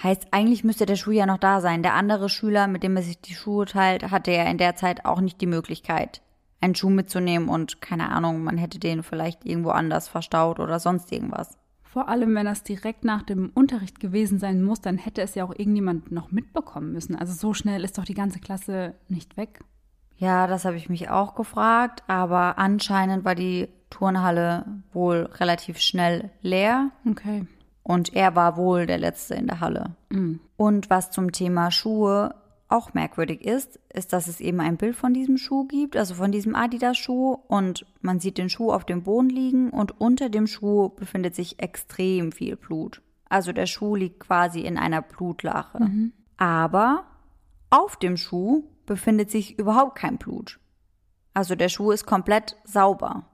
Heißt, eigentlich müsste der Schuh ja noch da sein. Der andere Schüler, mit dem er sich die Schuhe teilt, hatte ja in der Zeit auch nicht die Möglichkeit, einen Schuh mitzunehmen und keine Ahnung, man hätte den vielleicht irgendwo anders verstaut oder sonst irgendwas. Vor allem, wenn das direkt nach dem Unterricht gewesen sein muss, dann hätte es ja auch irgendjemand noch mitbekommen müssen. Also so schnell ist doch die ganze Klasse nicht weg. Ja, das habe ich mich auch gefragt, aber anscheinend war die Turnhalle wohl relativ schnell leer. Okay. Und er war wohl der Letzte in der Halle. Mhm. Und was zum Thema Schuhe auch merkwürdig ist, ist, dass es eben ein Bild von diesem Schuh gibt, also von diesem Adidas-Schuh. Und man sieht den Schuh auf dem Boden liegen und unter dem Schuh befindet sich extrem viel Blut. Also der Schuh liegt quasi in einer Blutlache. Mhm. Aber auf dem Schuh befindet sich überhaupt kein Blut. Also der Schuh ist komplett sauber.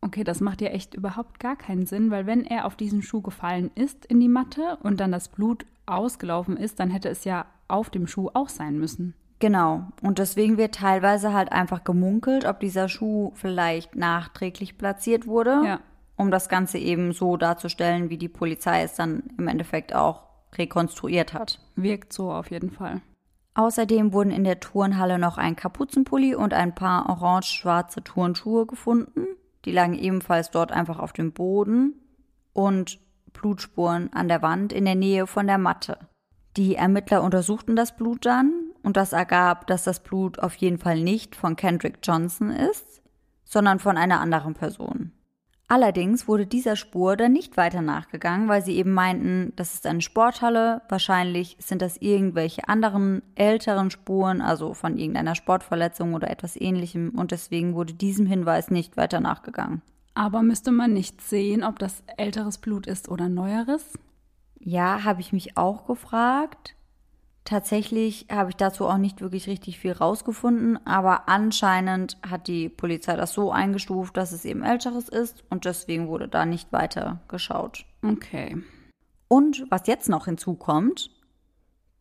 Okay, das macht ja echt überhaupt gar keinen Sinn, weil wenn er auf diesen Schuh gefallen ist in die Matte und dann das Blut ausgelaufen ist, dann hätte es ja auf dem Schuh auch sein müssen. Genau. Und deswegen wird teilweise halt einfach gemunkelt, ob dieser Schuh vielleicht nachträglich platziert wurde, Ja. um das Ganze eben so darzustellen, wie die Polizei es dann im Endeffekt auch rekonstruiert hat. Wirkt so auf jeden Fall. Außerdem wurden in der Turnhalle noch ein Kapuzenpulli und ein paar orange-schwarze Turnschuhe gefunden. Die lagen ebenfalls dort einfach auf dem Boden und Blutspuren an der Wand in der Nähe von der Matte. Die Ermittler untersuchten das Blut dann und das ergab, dass das Blut auf jeden Fall nicht von Kendrick Johnson ist, sondern von einer anderen Person. Allerdings wurde dieser Spur dann nicht weiter nachgegangen, weil sie eben meinten, das ist eine Sporthalle, wahrscheinlich sind das irgendwelche anderen älteren Spuren, also von irgendeiner Sportverletzung oder etwas ähnlichem und deswegen wurde diesem Hinweis nicht weiter nachgegangen. Aber müsste man nicht sehen, ob das älteres Blut ist oder neueres? Ja, habe ich mich auch gefragt. Tatsächlich habe ich dazu auch nicht wirklich richtig viel rausgefunden, aber anscheinend hat die Polizei das so eingestuft, dass es eben älteres ist und deswegen wurde da nicht weiter geschaut. Okay. Und was jetzt noch hinzukommt,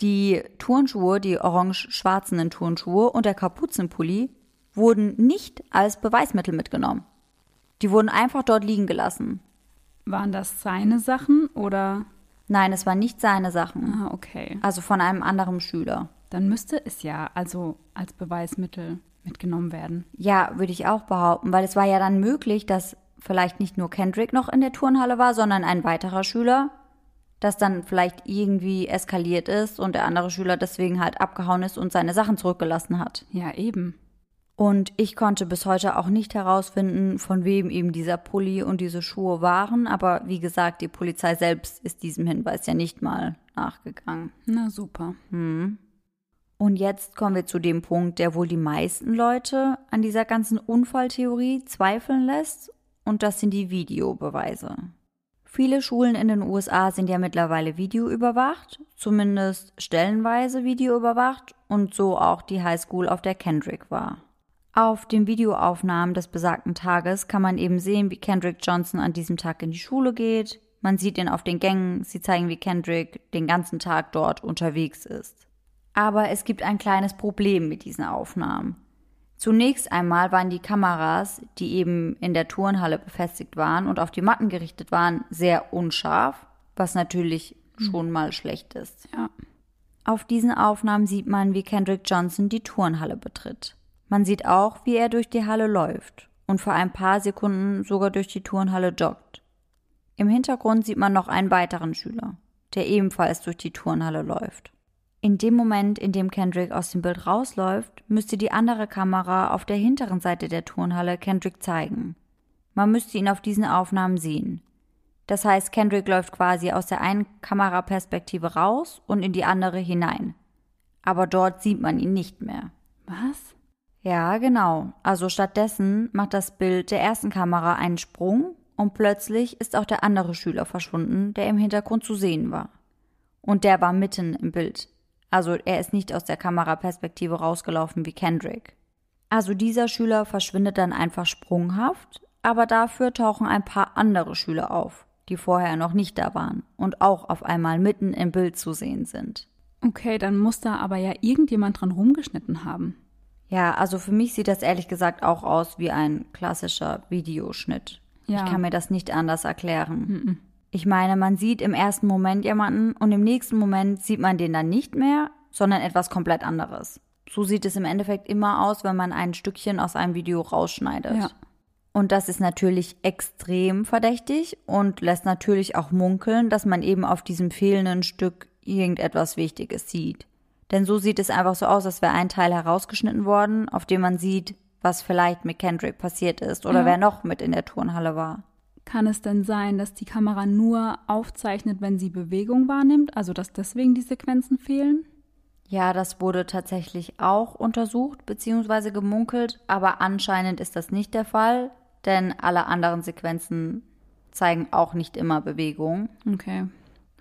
die Turnschuhe, die orange-schwarzen Turnschuhe und der Kapuzenpulli wurden nicht als Beweismittel mitgenommen. Die wurden einfach dort liegen gelassen. Waren das seine Sachen oder? Nein, es waren nicht seine Sachen. Ah, okay. Also von einem anderen Schüler. Dann müsste es ja also als Beweismittel mitgenommen werden. Ja, würde ich auch behaupten, weil es war ja dann möglich, dass vielleicht nicht nur Kendrick noch in der Turnhalle war, sondern ein weiterer Schüler, das dann vielleicht irgendwie eskaliert ist und der andere Schüler deswegen halt abgehauen ist und seine Sachen zurückgelassen hat. Ja, eben. Und ich konnte bis heute auch nicht herausfinden, von wem eben dieser Pulli und diese Schuhe waren, aber wie gesagt, die Polizei selbst ist diesem Hinweis ja nicht mal nachgegangen. Na super. Und jetzt kommen wir zu dem Punkt, der wohl die meisten Leute an dieser ganzen Unfalltheorie zweifeln lässt, und das sind die Videobeweise. Viele Schulen in den USA sind ja mittlerweile videoüberwacht, zumindest stellenweise videoüberwacht und so auch die Highschool, auf der Kendrick war. Auf den Videoaufnahmen des besagten Tages kann man eben sehen, wie Kendrick Johnson an diesem Tag in die Schule geht. Man sieht ihn auf den Gängen, sie zeigen, wie Kendrick den ganzen Tag dort unterwegs ist. Aber es gibt ein kleines Problem mit diesen Aufnahmen. Zunächst einmal waren die Kameras, die eben in der Turnhalle befestigt waren und auf die Matten gerichtet waren, sehr unscharf, was natürlich schon mal schlecht ist. Ja. Auf diesen Aufnahmen sieht man, wie Kendrick Johnson die Turnhalle betritt. Man sieht auch, wie er durch die Halle läuft und für ein paar Sekunden sogar durch die Turnhalle joggt. Im Hintergrund sieht man noch einen weiteren Schüler, der ebenfalls durch die Turnhalle läuft. In dem Moment, in dem Kendrick aus dem Bild rausläuft, müsste die andere Kamera auf der hinteren Seite der Turnhalle Kendrick zeigen. Man müsste ihn auf diesen Aufnahmen sehen. Das heißt, Kendrick läuft quasi aus der einen Kameraperspektive raus und in die andere hinein. Aber dort sieht man ihn nicht mehr. Was? Ja, genau. Also stattdessen macht das Bild der ersten Kamera einen Sprung und plötzlich ist auch der andere Schüler verschwunden, der im Hintergrund zu sehen war. Und der war mitten im Bild. Also er ist nicht aus der Kameraperspektive rausgelaufen wie Kendrick. Also dieser Schüler verschwindet dann einfach sprunghaft, aber dafür tauchen ein paar andere Schüler auf, die vorher noch nicht da waren und auch auf einmal mitten im Bild zu sehen sind. Okay, dann muss da aber ja irgendjemand dran rumgeschnitten haben. Ja, also für mich sieht das ehrlich gesagt auch aus wie ein klassischer Videoschnitt. Ja. Ich kann mir das nicht anders erklären. Ich meine, man sieht im ersten Moment jemanden und im nächsten Moment sieht man den dann nicht mehr, sondern etwas komplett anderes. So sieht es im Endeffekt immer aus, wenn man ein Stückchen aus einem Video rausschneidet. Ja. Und das ist natürlich extrem verdächtig und lässt natürlich auch munkeln, dass man eben auf diesem fehlenden Stück irgendetwas Wichtiges sieht. Denn so sieht es einfach so aus, als wäre ein Teil herausgeschnitten worden, auf dem man sieht, was vielleicht mit Kendrick passiert ist oder Ja. wer noch mit in der Turnhalle war. Kann es denn sein, dass die Kamera nur aufzeichnet, wenn sie Bewegung wahrnimmt, also dass deswegen die Sequenzen fehlen? Ja, das wurde tatsächlich auch untersucht bzw. gemunkelt, aber anscheinend ist das nicht der Fall, denn alle anderen Sequenzen zeigen auch nicht immer Bewegung. Okay.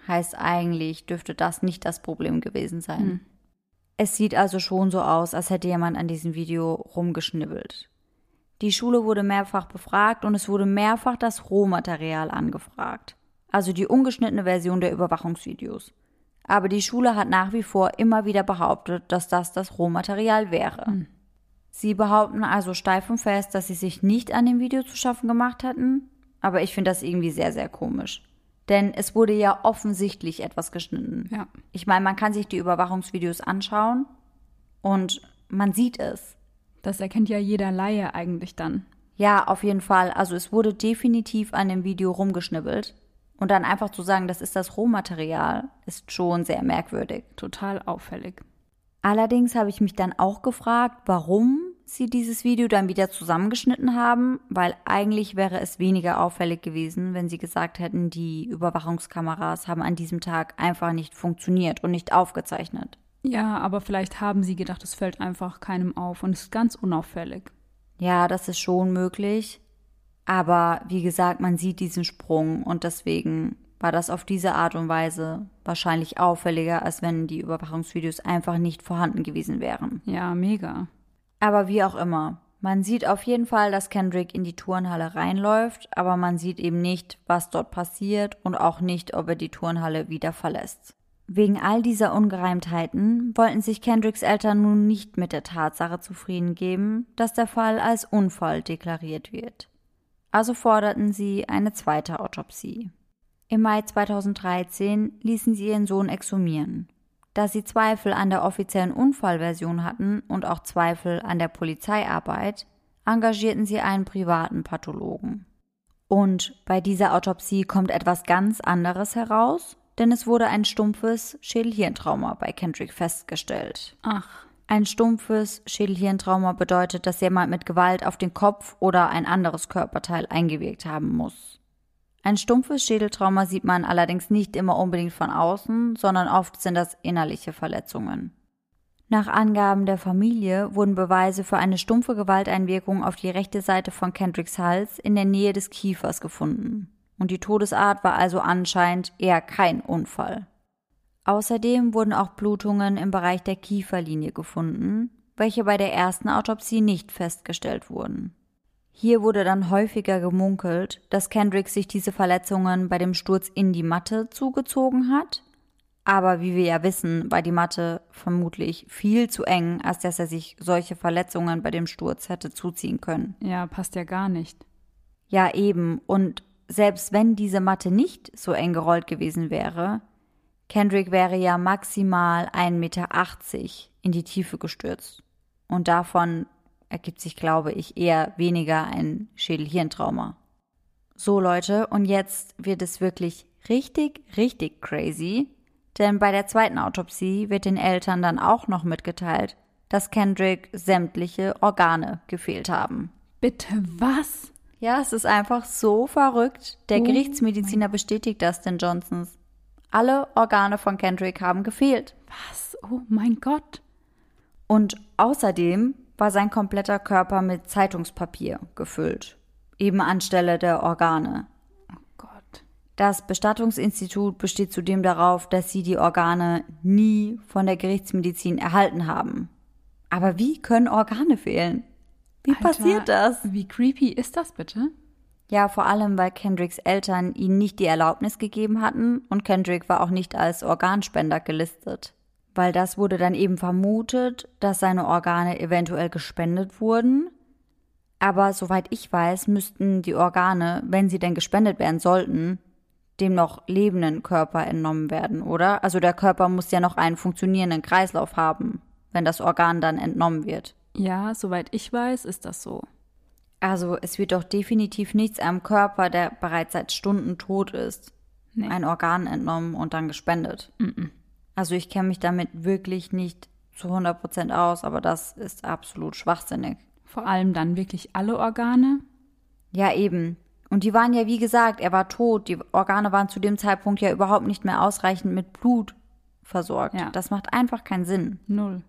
Heißt eigentlich dürfte das nicht das Problem gewesen sein. Es sieht also schon so aus, als hätte jemand an diesem Video rumgeschnibbelt. Die Schule wurde mehrfach befragt und es wurde mehrfach das Rohmaterial angefragt. Also die ungeschnittene Version der Überwachungsvideos. Aber die Schule hat nach wie vor immer wieder behauptet, dass das das Rohmaterial wäre. Sie behaupten also steif und fest, dass sie sich nicht an dem Video zu schaffen gemacht hatten, aber ich finde das irgendwie sehr, sehr komisch. Denn es wurde ja offensichtlich etwas geschnitten. Ja. Ich meine, man kann sich die Überwachungsvideos anschauen und man sieht es. Das erkennt ja jeder Laie eigentlich dann. Ja, auf jeden Fall. Also es wurde definitiv an dem Video rumgeschnibbelt. Und dann einfach zu sagen, das ist das Rohmaterial, ist schon sehr merkwürdig. Total auffällig. Allerdings habe ich mich dann auch gefragt, warum sie dieses Video dann wieder zusammengeschnitten haben, weil eigentlich wäre es weniger auffällig gewesen, wenn sie gesagt hätten, die Überwachungskameras haben an diesem Tag einfach nicht funktioniert und nicht aufgezeichnet. Ja, aber vielleicht haben sie gedacht, es fällt einfach keinem auf und ist ganz unauffällig. Ja, das ist schon möglich. Aber wie gesagt, man sieht diesen Sprung und deswegen war das auf diese Art und Weise wahrscheinlich auffälliger, als wenn die Überwachungsvideos einfach nicht vorhanden gewesen wären. Ja, mega. Aber wie auch immer, man sieht auf jeden Fall, dass Kendrick in die Turnhalle reinläuft, aber man sieht eben nicht, was dort passiert und auch nicht, ob er die Turnhalle wieder verlässt. Wegen all dieser Ungereimtheiten wollten sich Kendricks Eltern nun nicht mit der Tatsache zufrieden geben, dass der Fall als Unfall deklariert wird. Also forderten sie eine zweite Autopsie. Im Mai 2013 ließen sie ihren Sohn exhumieren. Da sie Zweifel an der offiziellen Unfallversion hatten und auch Zweifel an der Polizeiarbeit, engagierten sie einen privaten Pathologen. Und bei dieser Autopsie kommt etwas ganz anderes heraus, denn es wurde ein stumpfes Schädelhirntrauma bei Kendrick festgestellt. Ach, Ein stumpfes Schädelhirntrauma bedeutet, dass jemand mit Gewalt auf den Kopf oder ein anderes Körperteil eingewirkt haben muss. Ein stumpfes Schädeltrauma sieht man allerdings nicht immer unbedingt von außen, sondern oft sind das innerliche Verletzungen. Nach Angaben der Familie wurden Beweise für eine stumpfe Gewalteinwirkung auf die rechte Seite von Kendricks Hals in der Nähe des Kiefers gefunden. Und die Todesart war also anscheinend eher kein Unfall. Außerdem wurden auch Blutungen im Bereich der Kieferlinie gefunden, welche bei der ersten Autopsie nicht festgestellt wurden. Hier wurde dann häufiger gemunkelt, dass Kendrick sich diese Verletzungen bei dem Sturz in die Matte zugezogen hat. Aber wie wir ja wissen, war die Matte vermutlich viel zu eng, als dass er sich solche Verletzungen bei dem Sturz hätte zuziehen können. ja, passt ja gar nicht. Ja, eben. Und selbst wenn diese Matte nicht so eng gerollt gewesen wäre, Kendrick wäre ja maximal 1,80 Meter in die Tiefe gestürzt. Und davon ergibt sich, glaube ich, eher weniger ein Schädelhirntrauma. So Leute, und jetzt wird es wirklich richtig, richtig crazy, denn bei der zweiten Autopsie wird den Eltern dann auch noch mitgeteilt, dass Kendrick sämtliche Organe gefehlt haben. Bitte was? Ja, es ist einfach so verrückt. Der Oh Gerichtsmediziner bestätigt das den Johnsons. Alle Organe von Kendrick haben gefehlt. Was? Oh mein Gott. Und außerdem war sein kompletter Körper mit Zeitungspapier gefüllt. Eben anstelle der Organe. Oh Gott. Das Bestattungsinstitut besteht zudem darauf, dass sie die Organe nie von der Gerichtsmedizin erhalten haben. Aber wie können Organe fehlen? Wie Alter, passiert das? Wie creepy ist das bitte? Ja, vor allem, weil Kendricks Eltern ihnen nicht die Erlaubnis gegeben hatten und Kendrick war auch nicht als Organspender gelistet. Weil das wurde dann eben vermutet, dass seine Organe eventuell gespendet wurden. Aber soweit ich weiß, müssten die Organe, wenn sie denn gespendet werden sollten, dem noch lebenden Körper entnommen werden, oder? Also der Körper muss ja noch einen funktionierenden Kreislauf haben. wenn das Organ dann entnommen wird. Ja, soweit ich weiß, ist das so. Also es wird doch definitiv nichts am Körper, der bereits seit Stunden tot ist, Nee. ein Organ entnommen und dann gespendet. Also ich kenne mich damit wirklich nicht zu 100% aus, aber das ist absolut schwachsinnig. Vor allem dann wirklich alle Organe. Ja, eben. Und die waren ja, wie gesagt, er war tot. Die Organe waren zu dem Zeitpunkt ja überhaupt nicht mehr ausreichend mit Blut versorgt. Ja. Das macht einfach keinen Sinn. Null.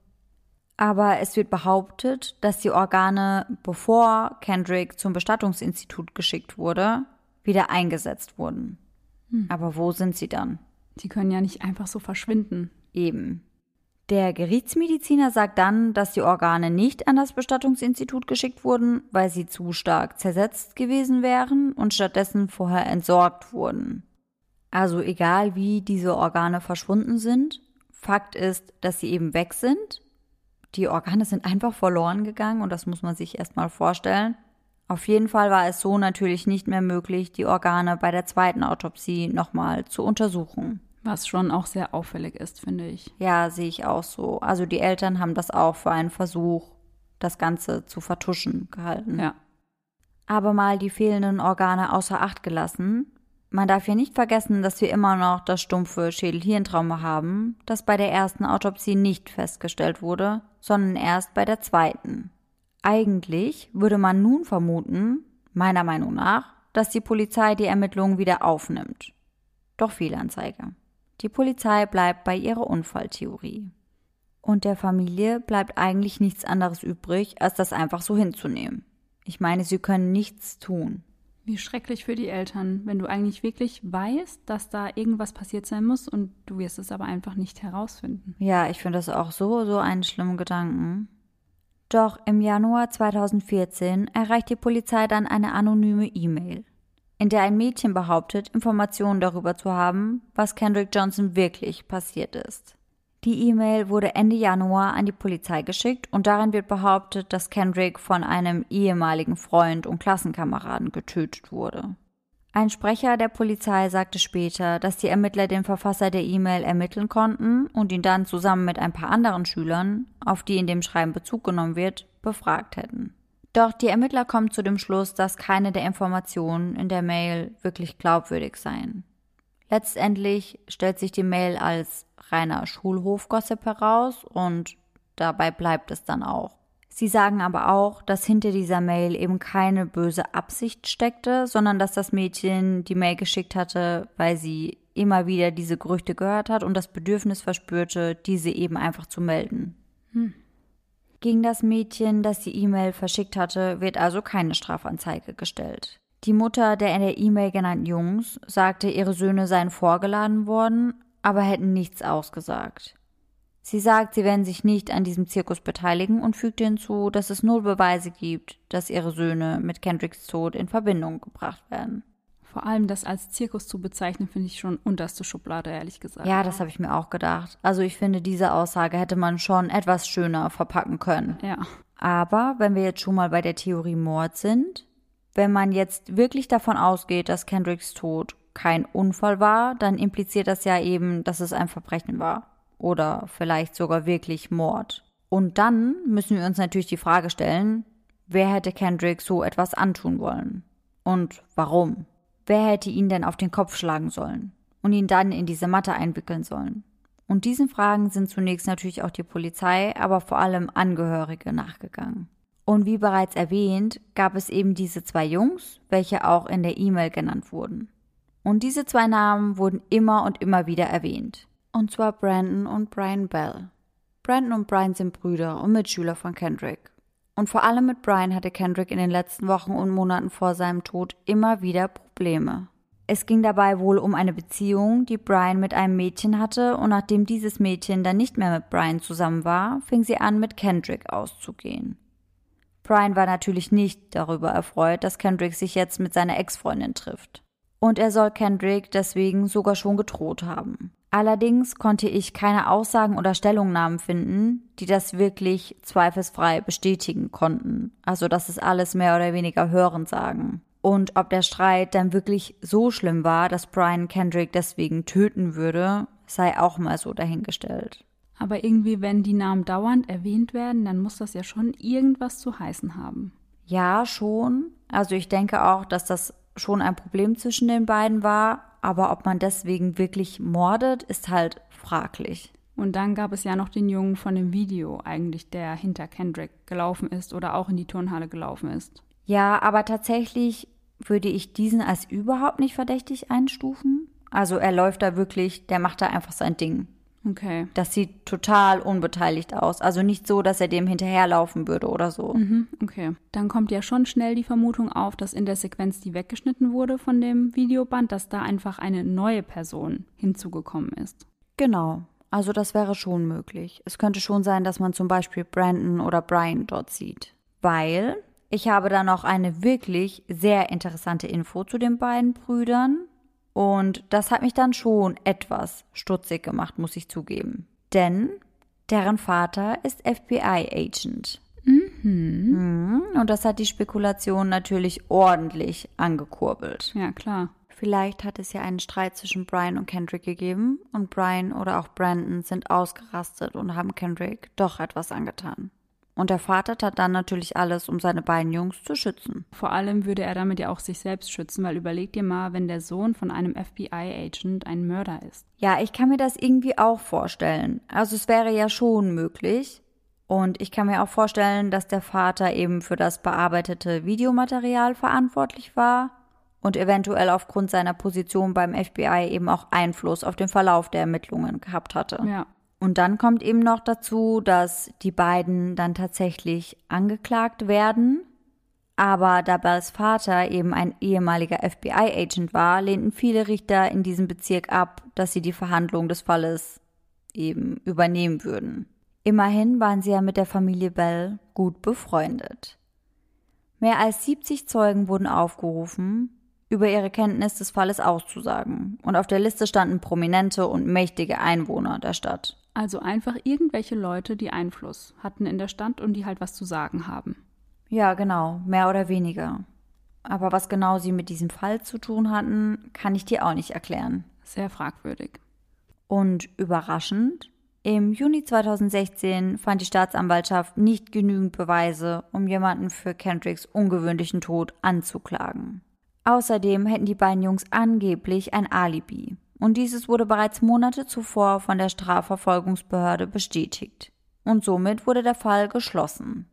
Aber es wird behauptet, dass die Organe, bevor Kendrick zum Bestattungsinstitut geschickt wurde, wieder eingesetzt wurden. Aber wo sind sie dann? Die können ja nicht einfach so verschwinden. Eben. Der Gerichtsmediziner sagt dann, dass die Organe nicht an das Bestattungsinstitut geschickt wurden, weil sie zu stark zersetzt gewesen wären und stattdessen vorher entsorgt wurden. Also egal wie diese Organe verschwunden sind, Fakt ist, dass sie eben weg sind. Die Organe sind einfach verloren gegangen und das muss man sich erstmal vorstellen. Auf jeden Fall war es so natürlich nicht mehr möglich, die Organe bei der zweiten Autopsie nochmal zu untersuchen. Was schon auch sehr auffällig ist, finde ich. Ja, sehe ich auch so. Also die Eltern haben das auch für einen Versuch, das Ganze zu vertuschen gehalten. Ja. Aber mal die fehlenden Organe außer Acht gelassen. Man darf ja nicht vergessen, dass wir immer noch das stumpfe Schädel-Hirntrauma haben, das bei der ersten Autopsie nicht festgestellt wurde, sondern erst bei der zweiten. Eigentlich würde man nun vermuten, meiner Meinung nach, dass die Polizei die Ermittlungen wieder aufnimmt. Doch Fehlanzeige. Die Polizei bleibt bei ihrer Unfalltheorie. Und der Familie bleibt eigentlich nichts anderes übrig, als das einfach so hinzunehmen. Ich meine, sie können nichts tun. Wie schrecklich für die Eltern, wenn du eigentlich wirklich weißt, dass da irgendwas passiert sein muss und du wirst es aber einfach nicht herausfinden. Ja, ich finde das auch so, so einen schlimmen Gedanken. Doch im Januar 2014 erreicht die Polizei dann eine anonyme E-Mail, in der ein Mädchen behauptet, Informationen darüber zu haben, was Kendrick Johnson wirklich passiert ist. Die E-Mail wurde Ende Januar an die Polizei geschickt und darin wird behauptet, dass Kendrick von einem ehemaligen Freund und Klassenkameraden getötet wurde. Ein Sprecher der Polizei sagte später, dass die Ermittler den Verfasser der E-Mail ermitteln konnten und ihn dann zusammen mit ein paar anderen Schülern, auf die in dem Schreiben Bezug genommen wird, befragt hätten. Doch die Ermittler kommen zu dem Schluss, dass keine der Informationen in der Mail wirklich glaubwürdig seien. Letztendlich stellt sich die Mail als reiner Schulhofgossip heraus und dabei bleibt es dann auch. Sie sagen aber auch, dass hinter dieser Mail eben keine böse Absicht steckte, sondern dass das Mädchen die Mail geschickt hatte, weil sie immer wieder diese Gerüchte gehört hat und das Bedürfnis verspürte, diese eben einfach zu melden. Gegen das Mädchen, das die E-Mail verschickt hatte, wird also keine Strafanzeige gestellt. Die Mutter der in der E-Mail genannten Jungs sagte, ihre Söhne seien vorgeladen worden, aber hätten nichts ausgesagt. Sie sagt, sie werden sich nicht an diesem Zirkus beteiligen und fügte hinzu, dass es null Beweise gibt, dass ihre Söhne mit Kendricks Tod in Verbindung gebracht werden. Vor allem das als Zirkus zu bezeichnen, finde ich schon unterste Schublade, ehrlich gesagt. Ja, das habe ich mir auch gedacht. Also ich finde, diese Aussage hätte man schon etwas schöner verpacken können. Ja. Aber wenn wir jetzt schon mal bei der Theorie Mord sind, wenn man jetzt wirklich davon ausgeht, dass Kendricks Tod kein Unfall war, dann impliziert das ja eben, dass es ein Verbrechen war. Oder vielleicht sogar wirklich Mord. Und dann müssen wir uns natürlich die Frage stellen, wer hätte Kendrick so etwas antun wollen? Und warum? Wer hätte ihn denn auf den Kopf schlagen sollen und ihn dann in diese Matte einwickeln sollen? Und diesen Fragen sind zunächst natürlich auch die Polizei, aber vor allem Angehörige nachgegangen. Und wie bereits erwähnt, gab es eben diese zwei Jungs, welche auch in der E-Mail genannt wurden. Und diese zwei Namen wurden immer und immer wieder erwähnt. Und zwar Brandon und Brian Bell. Brandon und Brian sind Brüder und Mitschüler von Kendrick. Und vor allem mit Brian hatte Kendrick in den letzten Wochen und Monaten vor seinem Tod immer wieder Probleme. Es ging dabei wohl um eine Beziehung, die Brian mit einem Mädchen hatte, und nachdem dieses Mädchen dann nicht mehr mit Brian zusammen war, fing sie an, mit Kendrick auszugehen. Brian war natürlich nicht darüber erfreut, dass Kendrick sich jetzt mit seiner Ex-Freundin trifft. Und er soll Kendrick deswegen sogar schon gedroht haben. Allerdings konnte ich keine Aussagen oder Stellungnahmen finden, die das wirklich zweifelsfrei bestätigen konnten. Also das ist alles mehr oder weniger Hörensagen. Und ob der Streit dann wirklich so schlimm war, dass Brian Kendrick deswegen töten würde, sei auch mal so dahingestellt. Aber irgendwie, wenn die Namen dauernd erwähnt werden, dann muss das ja schon irgendwas zu heißen haben. Ja, schon. Also ich denke auch, dass das schon ein Problem zwischen den beiden war. Aber ob man deswegen wirklich mordet, ist halt fraglich. Und dann gab es ja noch den Jungen von dem Video eigentlich, der hinter Kendrick gelaufen ist oder auch in die Turnhalle gelaufen ist. Ja, aber tatsächlich würde ich diesen als überhaupt nicht verdächtig einstufen. Also er läuft da wirklich, der macht da einfach sein Ding. Okay. Das sieht total unbeteiligt aus. Also nicht so, dass er dem hinterherlaufen würde oder so. Mhm, okay. Dann kommt ja schon schnell die Vermutung auf, dass in der Sequenz, die weggeschnitten wurde von dem Videoband, dass da einfach eine neue Person hinzugekommen ist. Genau. Also das wäre schon möglich. Es könnte schon sein, dass man zum Beispiel Brandon oder Brian dort sieht. Weil ich habe da noch eine wirklich sehr interessante Info zu den beiden Brüdern. Und das hat mich dann schon etwas stutzig gemacht, muss ich zugeben. Denn deren Vater ist FBI-Agent. Mhm. Und das hat die Spekulation natürlich ordentlich angekurbelt. Ja, klar. Vielleicht hat es ja einen Streit zwischen Brian und Kendrick gegeben und Brian oder auch Brandon sind ausgerastet und haben Kendrick doch etwas angetan. Und der Vater tat dann natürlich alles, um seine beiden Jungs zu schützen. Vor allem würde er damit ja auch sich selbst schützen, weil überleg dir mal, wenn der Sohn von einem FBI-Agent ein Mörder ist. Ja, ich kann mir das irgendwie auch vorstellen. Also es wäre ja schon möglich. Und ich kann mir auch vorstellen, dass der Vater eben für das bearbeitete Videomaterial verantwortlich war und eventuell aufgrund seiner Position beim FBI eben auch Einfluss auf den Verlauf der Ermittlungen gehabt hatte. Ja. Und dann kommt eben noch dazu, dass die beiden dann tatsächlich angeklagt werden. Aber da Bells Vater eben ein ehemaliger FBI-Agent war, lehnten viele Richter in diesem Bezirk ab, dass sie die Verhandlung des Falles eben übernehmen würden. Immerhin waren sie ja mit der Familie Bell gut befreundet. Mehr als 70 Zeugen wurden aufgerufen, über ihre Kenntnis des Falles auszusagen. Und auf der Liste standen prominente und mächtige Einwohner der Stadt. Also einfach irgendwelche Leute, die Einfluss hatten in der Stadt und die halt was zu sagen haben. Ja, genau, mehr oder weniger. Aber was genau sie mit diesem Fall zu tun hatten, kann ich dir auch nicht erklären. Sehr fragwürdig. Und überraschend, im Juni 2016 fand die Staatsanwaltschaft nicht genügend Beweise, um jemanden für Kendricks ungewöhnlichen Tod anzuklagen. Außerdem hätten die beiden Jungs angeblich ein Alibi. Und dieses wurde bereits Monate zuvor von der Strafverfolgungsbehörde bestätigt. Und somit wurde der Fall geschlossen.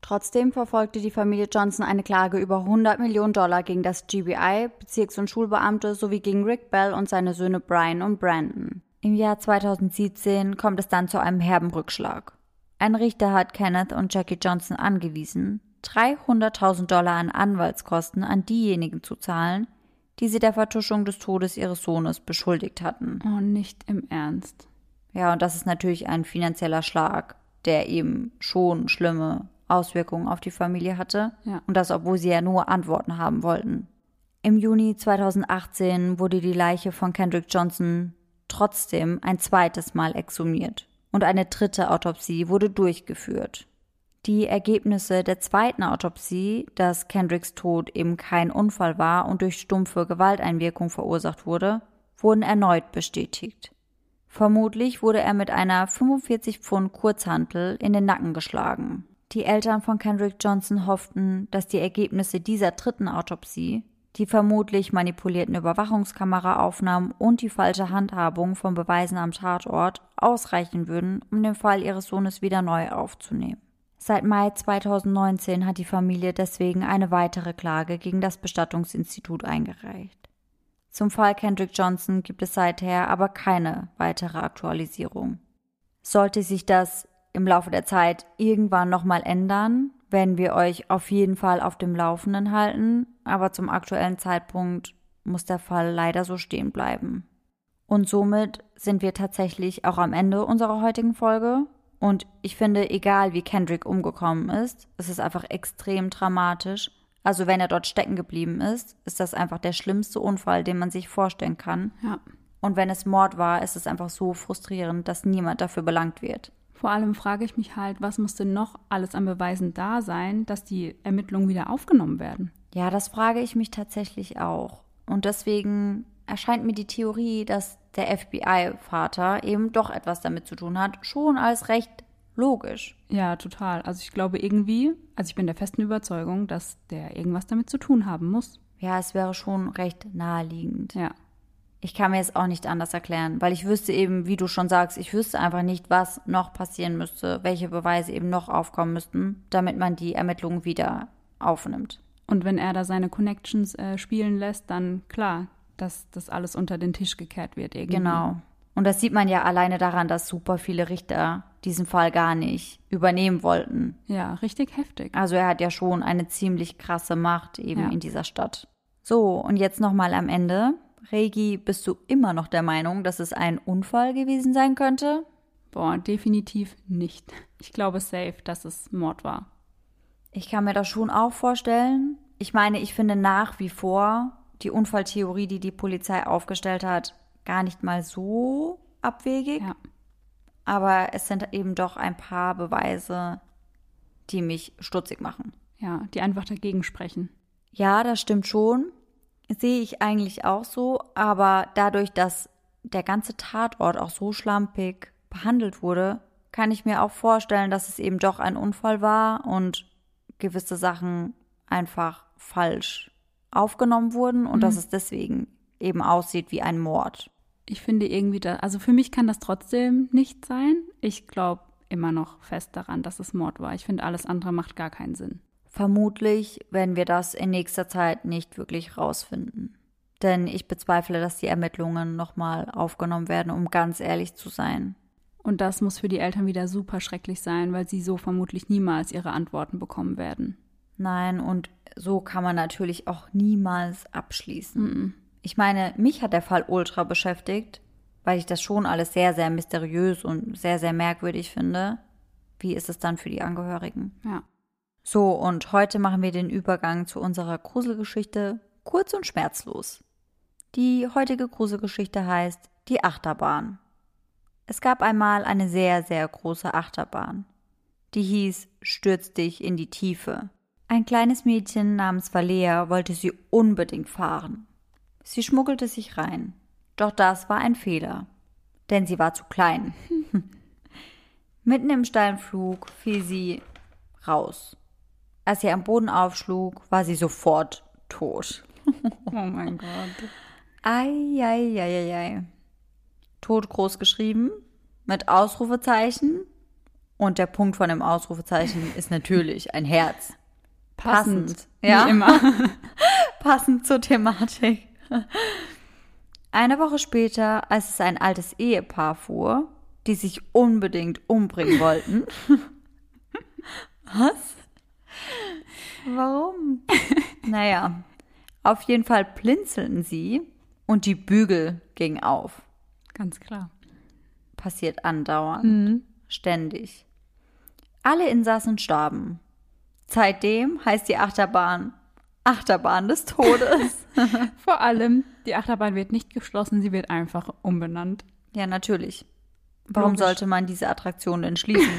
Trotzdem verfolgte die Familie Johnson eine Klage über 100 Millionen Dollar gegen das GBI, Bezirks- und Schulbeamte sowie gegen Rick Bell und seine Söhne Brian und Brandon. Im Jahr 2017 kommt es dann zu einem herben Rückschlag. Ein Richter hat Kenneth und Jackie Johnson angewiesen, 300.000 Dollar an Anwaltskosten an diejenigen zu zahlen, die sie der Vertuschung des Todes ihres Sohnes beschuldigt hatten. Oh, nicht im Ernst. Ja, und das ist natürlich ein finanzieller Schlag, der eben schon schlimme Auswirkungen auf die Familie hatte. Ja. Und das, obwohl sie ja nur Antworten haben wollten. Im Juni 2018 wurde die Leiche von Kendrick Johnson trotzdem ein zweites Mal exhumiert und eine dritte Autopsie wurde durchgeführt. Die Ergebnisse der zweiten Autopsie, dass Kendricks Tod eben kein Unfall war und durch stumpfe Gewalteinwirkung verursacht wurde, wurden erneut bestätigt. Vermutlich wurde er mit einer 45 Pfund Kurzhantel in den Nacken geschlagen. Die Eltern von Kendrick Johnson hofften, dass die Ergebnisse dieser dritten Autopsie, die vermutlich manipulierten Überwachungskameraaufnahmen und die falsche Handhabung von Beweisen am Tatort ausreichen würden, um den Fall ihres Sohnes wieder neu aufzunehmen. Seit Mai 2019 hat die Familie deswegen eine weitere Klage gegen das Bestattungsinstitut eingereicht. Zum Fall Kendrick Johnson gibt es seither aber keine weitere Aktualisierung. Sollte sich das im Laufe der Zeit irgendwann nochmal ändern, werden wir euch auf jeden Fall auf dem Laufenden halten, aber zum aktuellen Zeitpunkt muss der Fall leider so stehen bleiben. Und somit sind wir tatsächlich auch am Ende unserer heutigen Folge. Und ich finde, egal wie Kendrick umgekommen ist, es ist einfach extrem dramatisch. Also wenn er dort stecken geblieben ist, ist das einfach der schlimmste Unfall, den man sich vorstellen kann. Ja. Und wenn es Mord war, ist es einfach so frustrierend, dass niemand dafür belangt wird. Vor allem frage ich mich halt, was musste noch alles an Beweisen da sein, dass die Ermittlungen wieder aufgenommen werden? Ja, das frage ich mich tatsächlich auch. Und deswegen erscheint mir die Theorie, dass der FBI-Vater eben doch etwas damit zu tun hat, schon als recht logisch. Ja, total. Also ich glaube irgendwie, also ich bin der festen Überzeugung, dass der irgendwas damit zu tun haben muss. Ja, es wäre schon recht naheliegend. Ja. Ich kann mir jetzt auch nicht anders erklären, weil ich wüsste eben, wie du schon sagst, ich wüsste einfach nicht, was noch passieren müsste, welche Beweise eben noch aufkommen müssten, damit man die Ermittlungen wieder aufnimmt. Und wenn er da seine Connections äh, spielen lässt, dann klar, dass das alles unter den Tisch gekehrt wird irgendwie. Genau. Und das sieht man ja alleine daran, dass super viele Richter diesen Fall gar nicht übernehmen wollten. Ja, richtig heftig. Also er hat ja schon eine ziemlich krasse Macht eben Ja. in dieser Stadt. So, und jetzt nochmal am Ende. Regi, bist du immer noch der Meinung, dass es ein Unfall gewesen sein könnte? Boah, definitiv nicht. Ich glaube safe, dass es Mord war. Ich kann mir das schon auch vorstellen. Ich meine, ich finde nach wie vor die Unfalltheorie, die die Polizei aufgestellt hat, gar nicht mal so abwegig. Ja. Aber es sind eben doch ein paar Beweise, die mich stutzig machen. Ja, die einfach dagegen sprechen. Ja, das stimmt schon. Sehe ich eigentlich auch so. Aber dadurch, dass der ganze Tatort auch so schlampig behandelt wurde, kann ich mir auch vorstellen, dass es eben doch ein Unfall war und gewisse Sachen einfach falsch aufgenommen wurden und dass es deswegen eben aussieht wie ein Mord. Ich finde irgendwie da, also für mich kann das trotzdem nicht sein. Ich glaube immer noch fest daran, dass es Mord war. Ich finde, alles andere macht gar keinen Sinn. Vermutlich werden wir das in nächster Zeit nicht wirklich rausfinden. Denn ich bezweifle, dass die Ermittlungen nochmal aufgenommen werden, um ganz ehrlich zu sein. Und das muss für die Eltern wieder super schrecklich sein, weil sie so vermutlich niemals ihre Antworten bekommen werden. Nein, und so kann man natürlich auch niemals abschließen. Ich meine, mich hat der Fall ultra beschäftigt, weil ich das schon alles sehr, sehr mysteriös und sehr, sehr merkwürdig finde. Wie ist es dann für die Angehörigen? Ja. So, und heute machen wir den Übergang zu unserer Gruselgeschichte kurz und schmerzlos. Die heutige Gruselgeschichte heißt Die Achterbahn. Es gab einmal eine sehr, sehr große Achterbahn. Die hieß Stürz dich in die Tiefe. Ein kleines Mädchen namens Valea wollte sie unbedingt fahren. Sie schmuggelte sich rein. Doch das war ein Fehler. Denn sie war zu klein. <laughs> Mitten im steilen Flug fiel sie raus. Als sie am Boden aufschlug, war sie sofort tot. <laughs> Oh mein Gott. Eieieiei. Tot groß geschrieben, mit Ausrufezeichen. Und der Punkt von dem Ausrufezeichen ist natürlich ein Herz. Passend. Passend, ja. Wie immer. <laughs> <laughs> Passend zur Thematik. Eine Woche später, als es ein altes Ehepaar fuhr, die sich unbedingt umbringen wollten. <laughs> Was? Warum? naja, auf jeden Fall blinzelten sie und die Bügel gingen auf. Ganz klar. Passiert andauernd, ständig. Alle Insassen starben. Seitdem heißt die Achterbahn Achterbahn des Todes. <laughs> Vor allem, die Achterbahn wird nicht geschlossen, sie wird einfach umbenannt. Ja, natürlich. Warum Logisch. sollte man diese Attraktion denn schließen?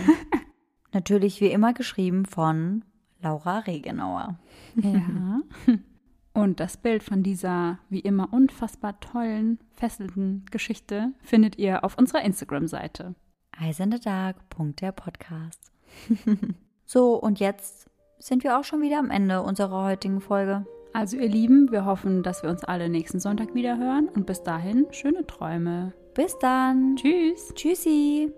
<laughs> natürlich wie immer geschrieben von Laura Regenauer. Ja. Und das Bild von dieser wie immer unfassbar tollen, fesselnden Geschichte findet ihr auf unserer Instagram-Seite. Eiserndedag.der Podcast. <laughs> so, und jetzt sind wir auch schon wieder am Ende unserer heutigen Folge. Also ihr Lieben, wir hoffen, dass wir uns alle nächsten Sonntag wieder hören und bis dahin schöne Träume. Bis dann. Tschüss. Tschüssi.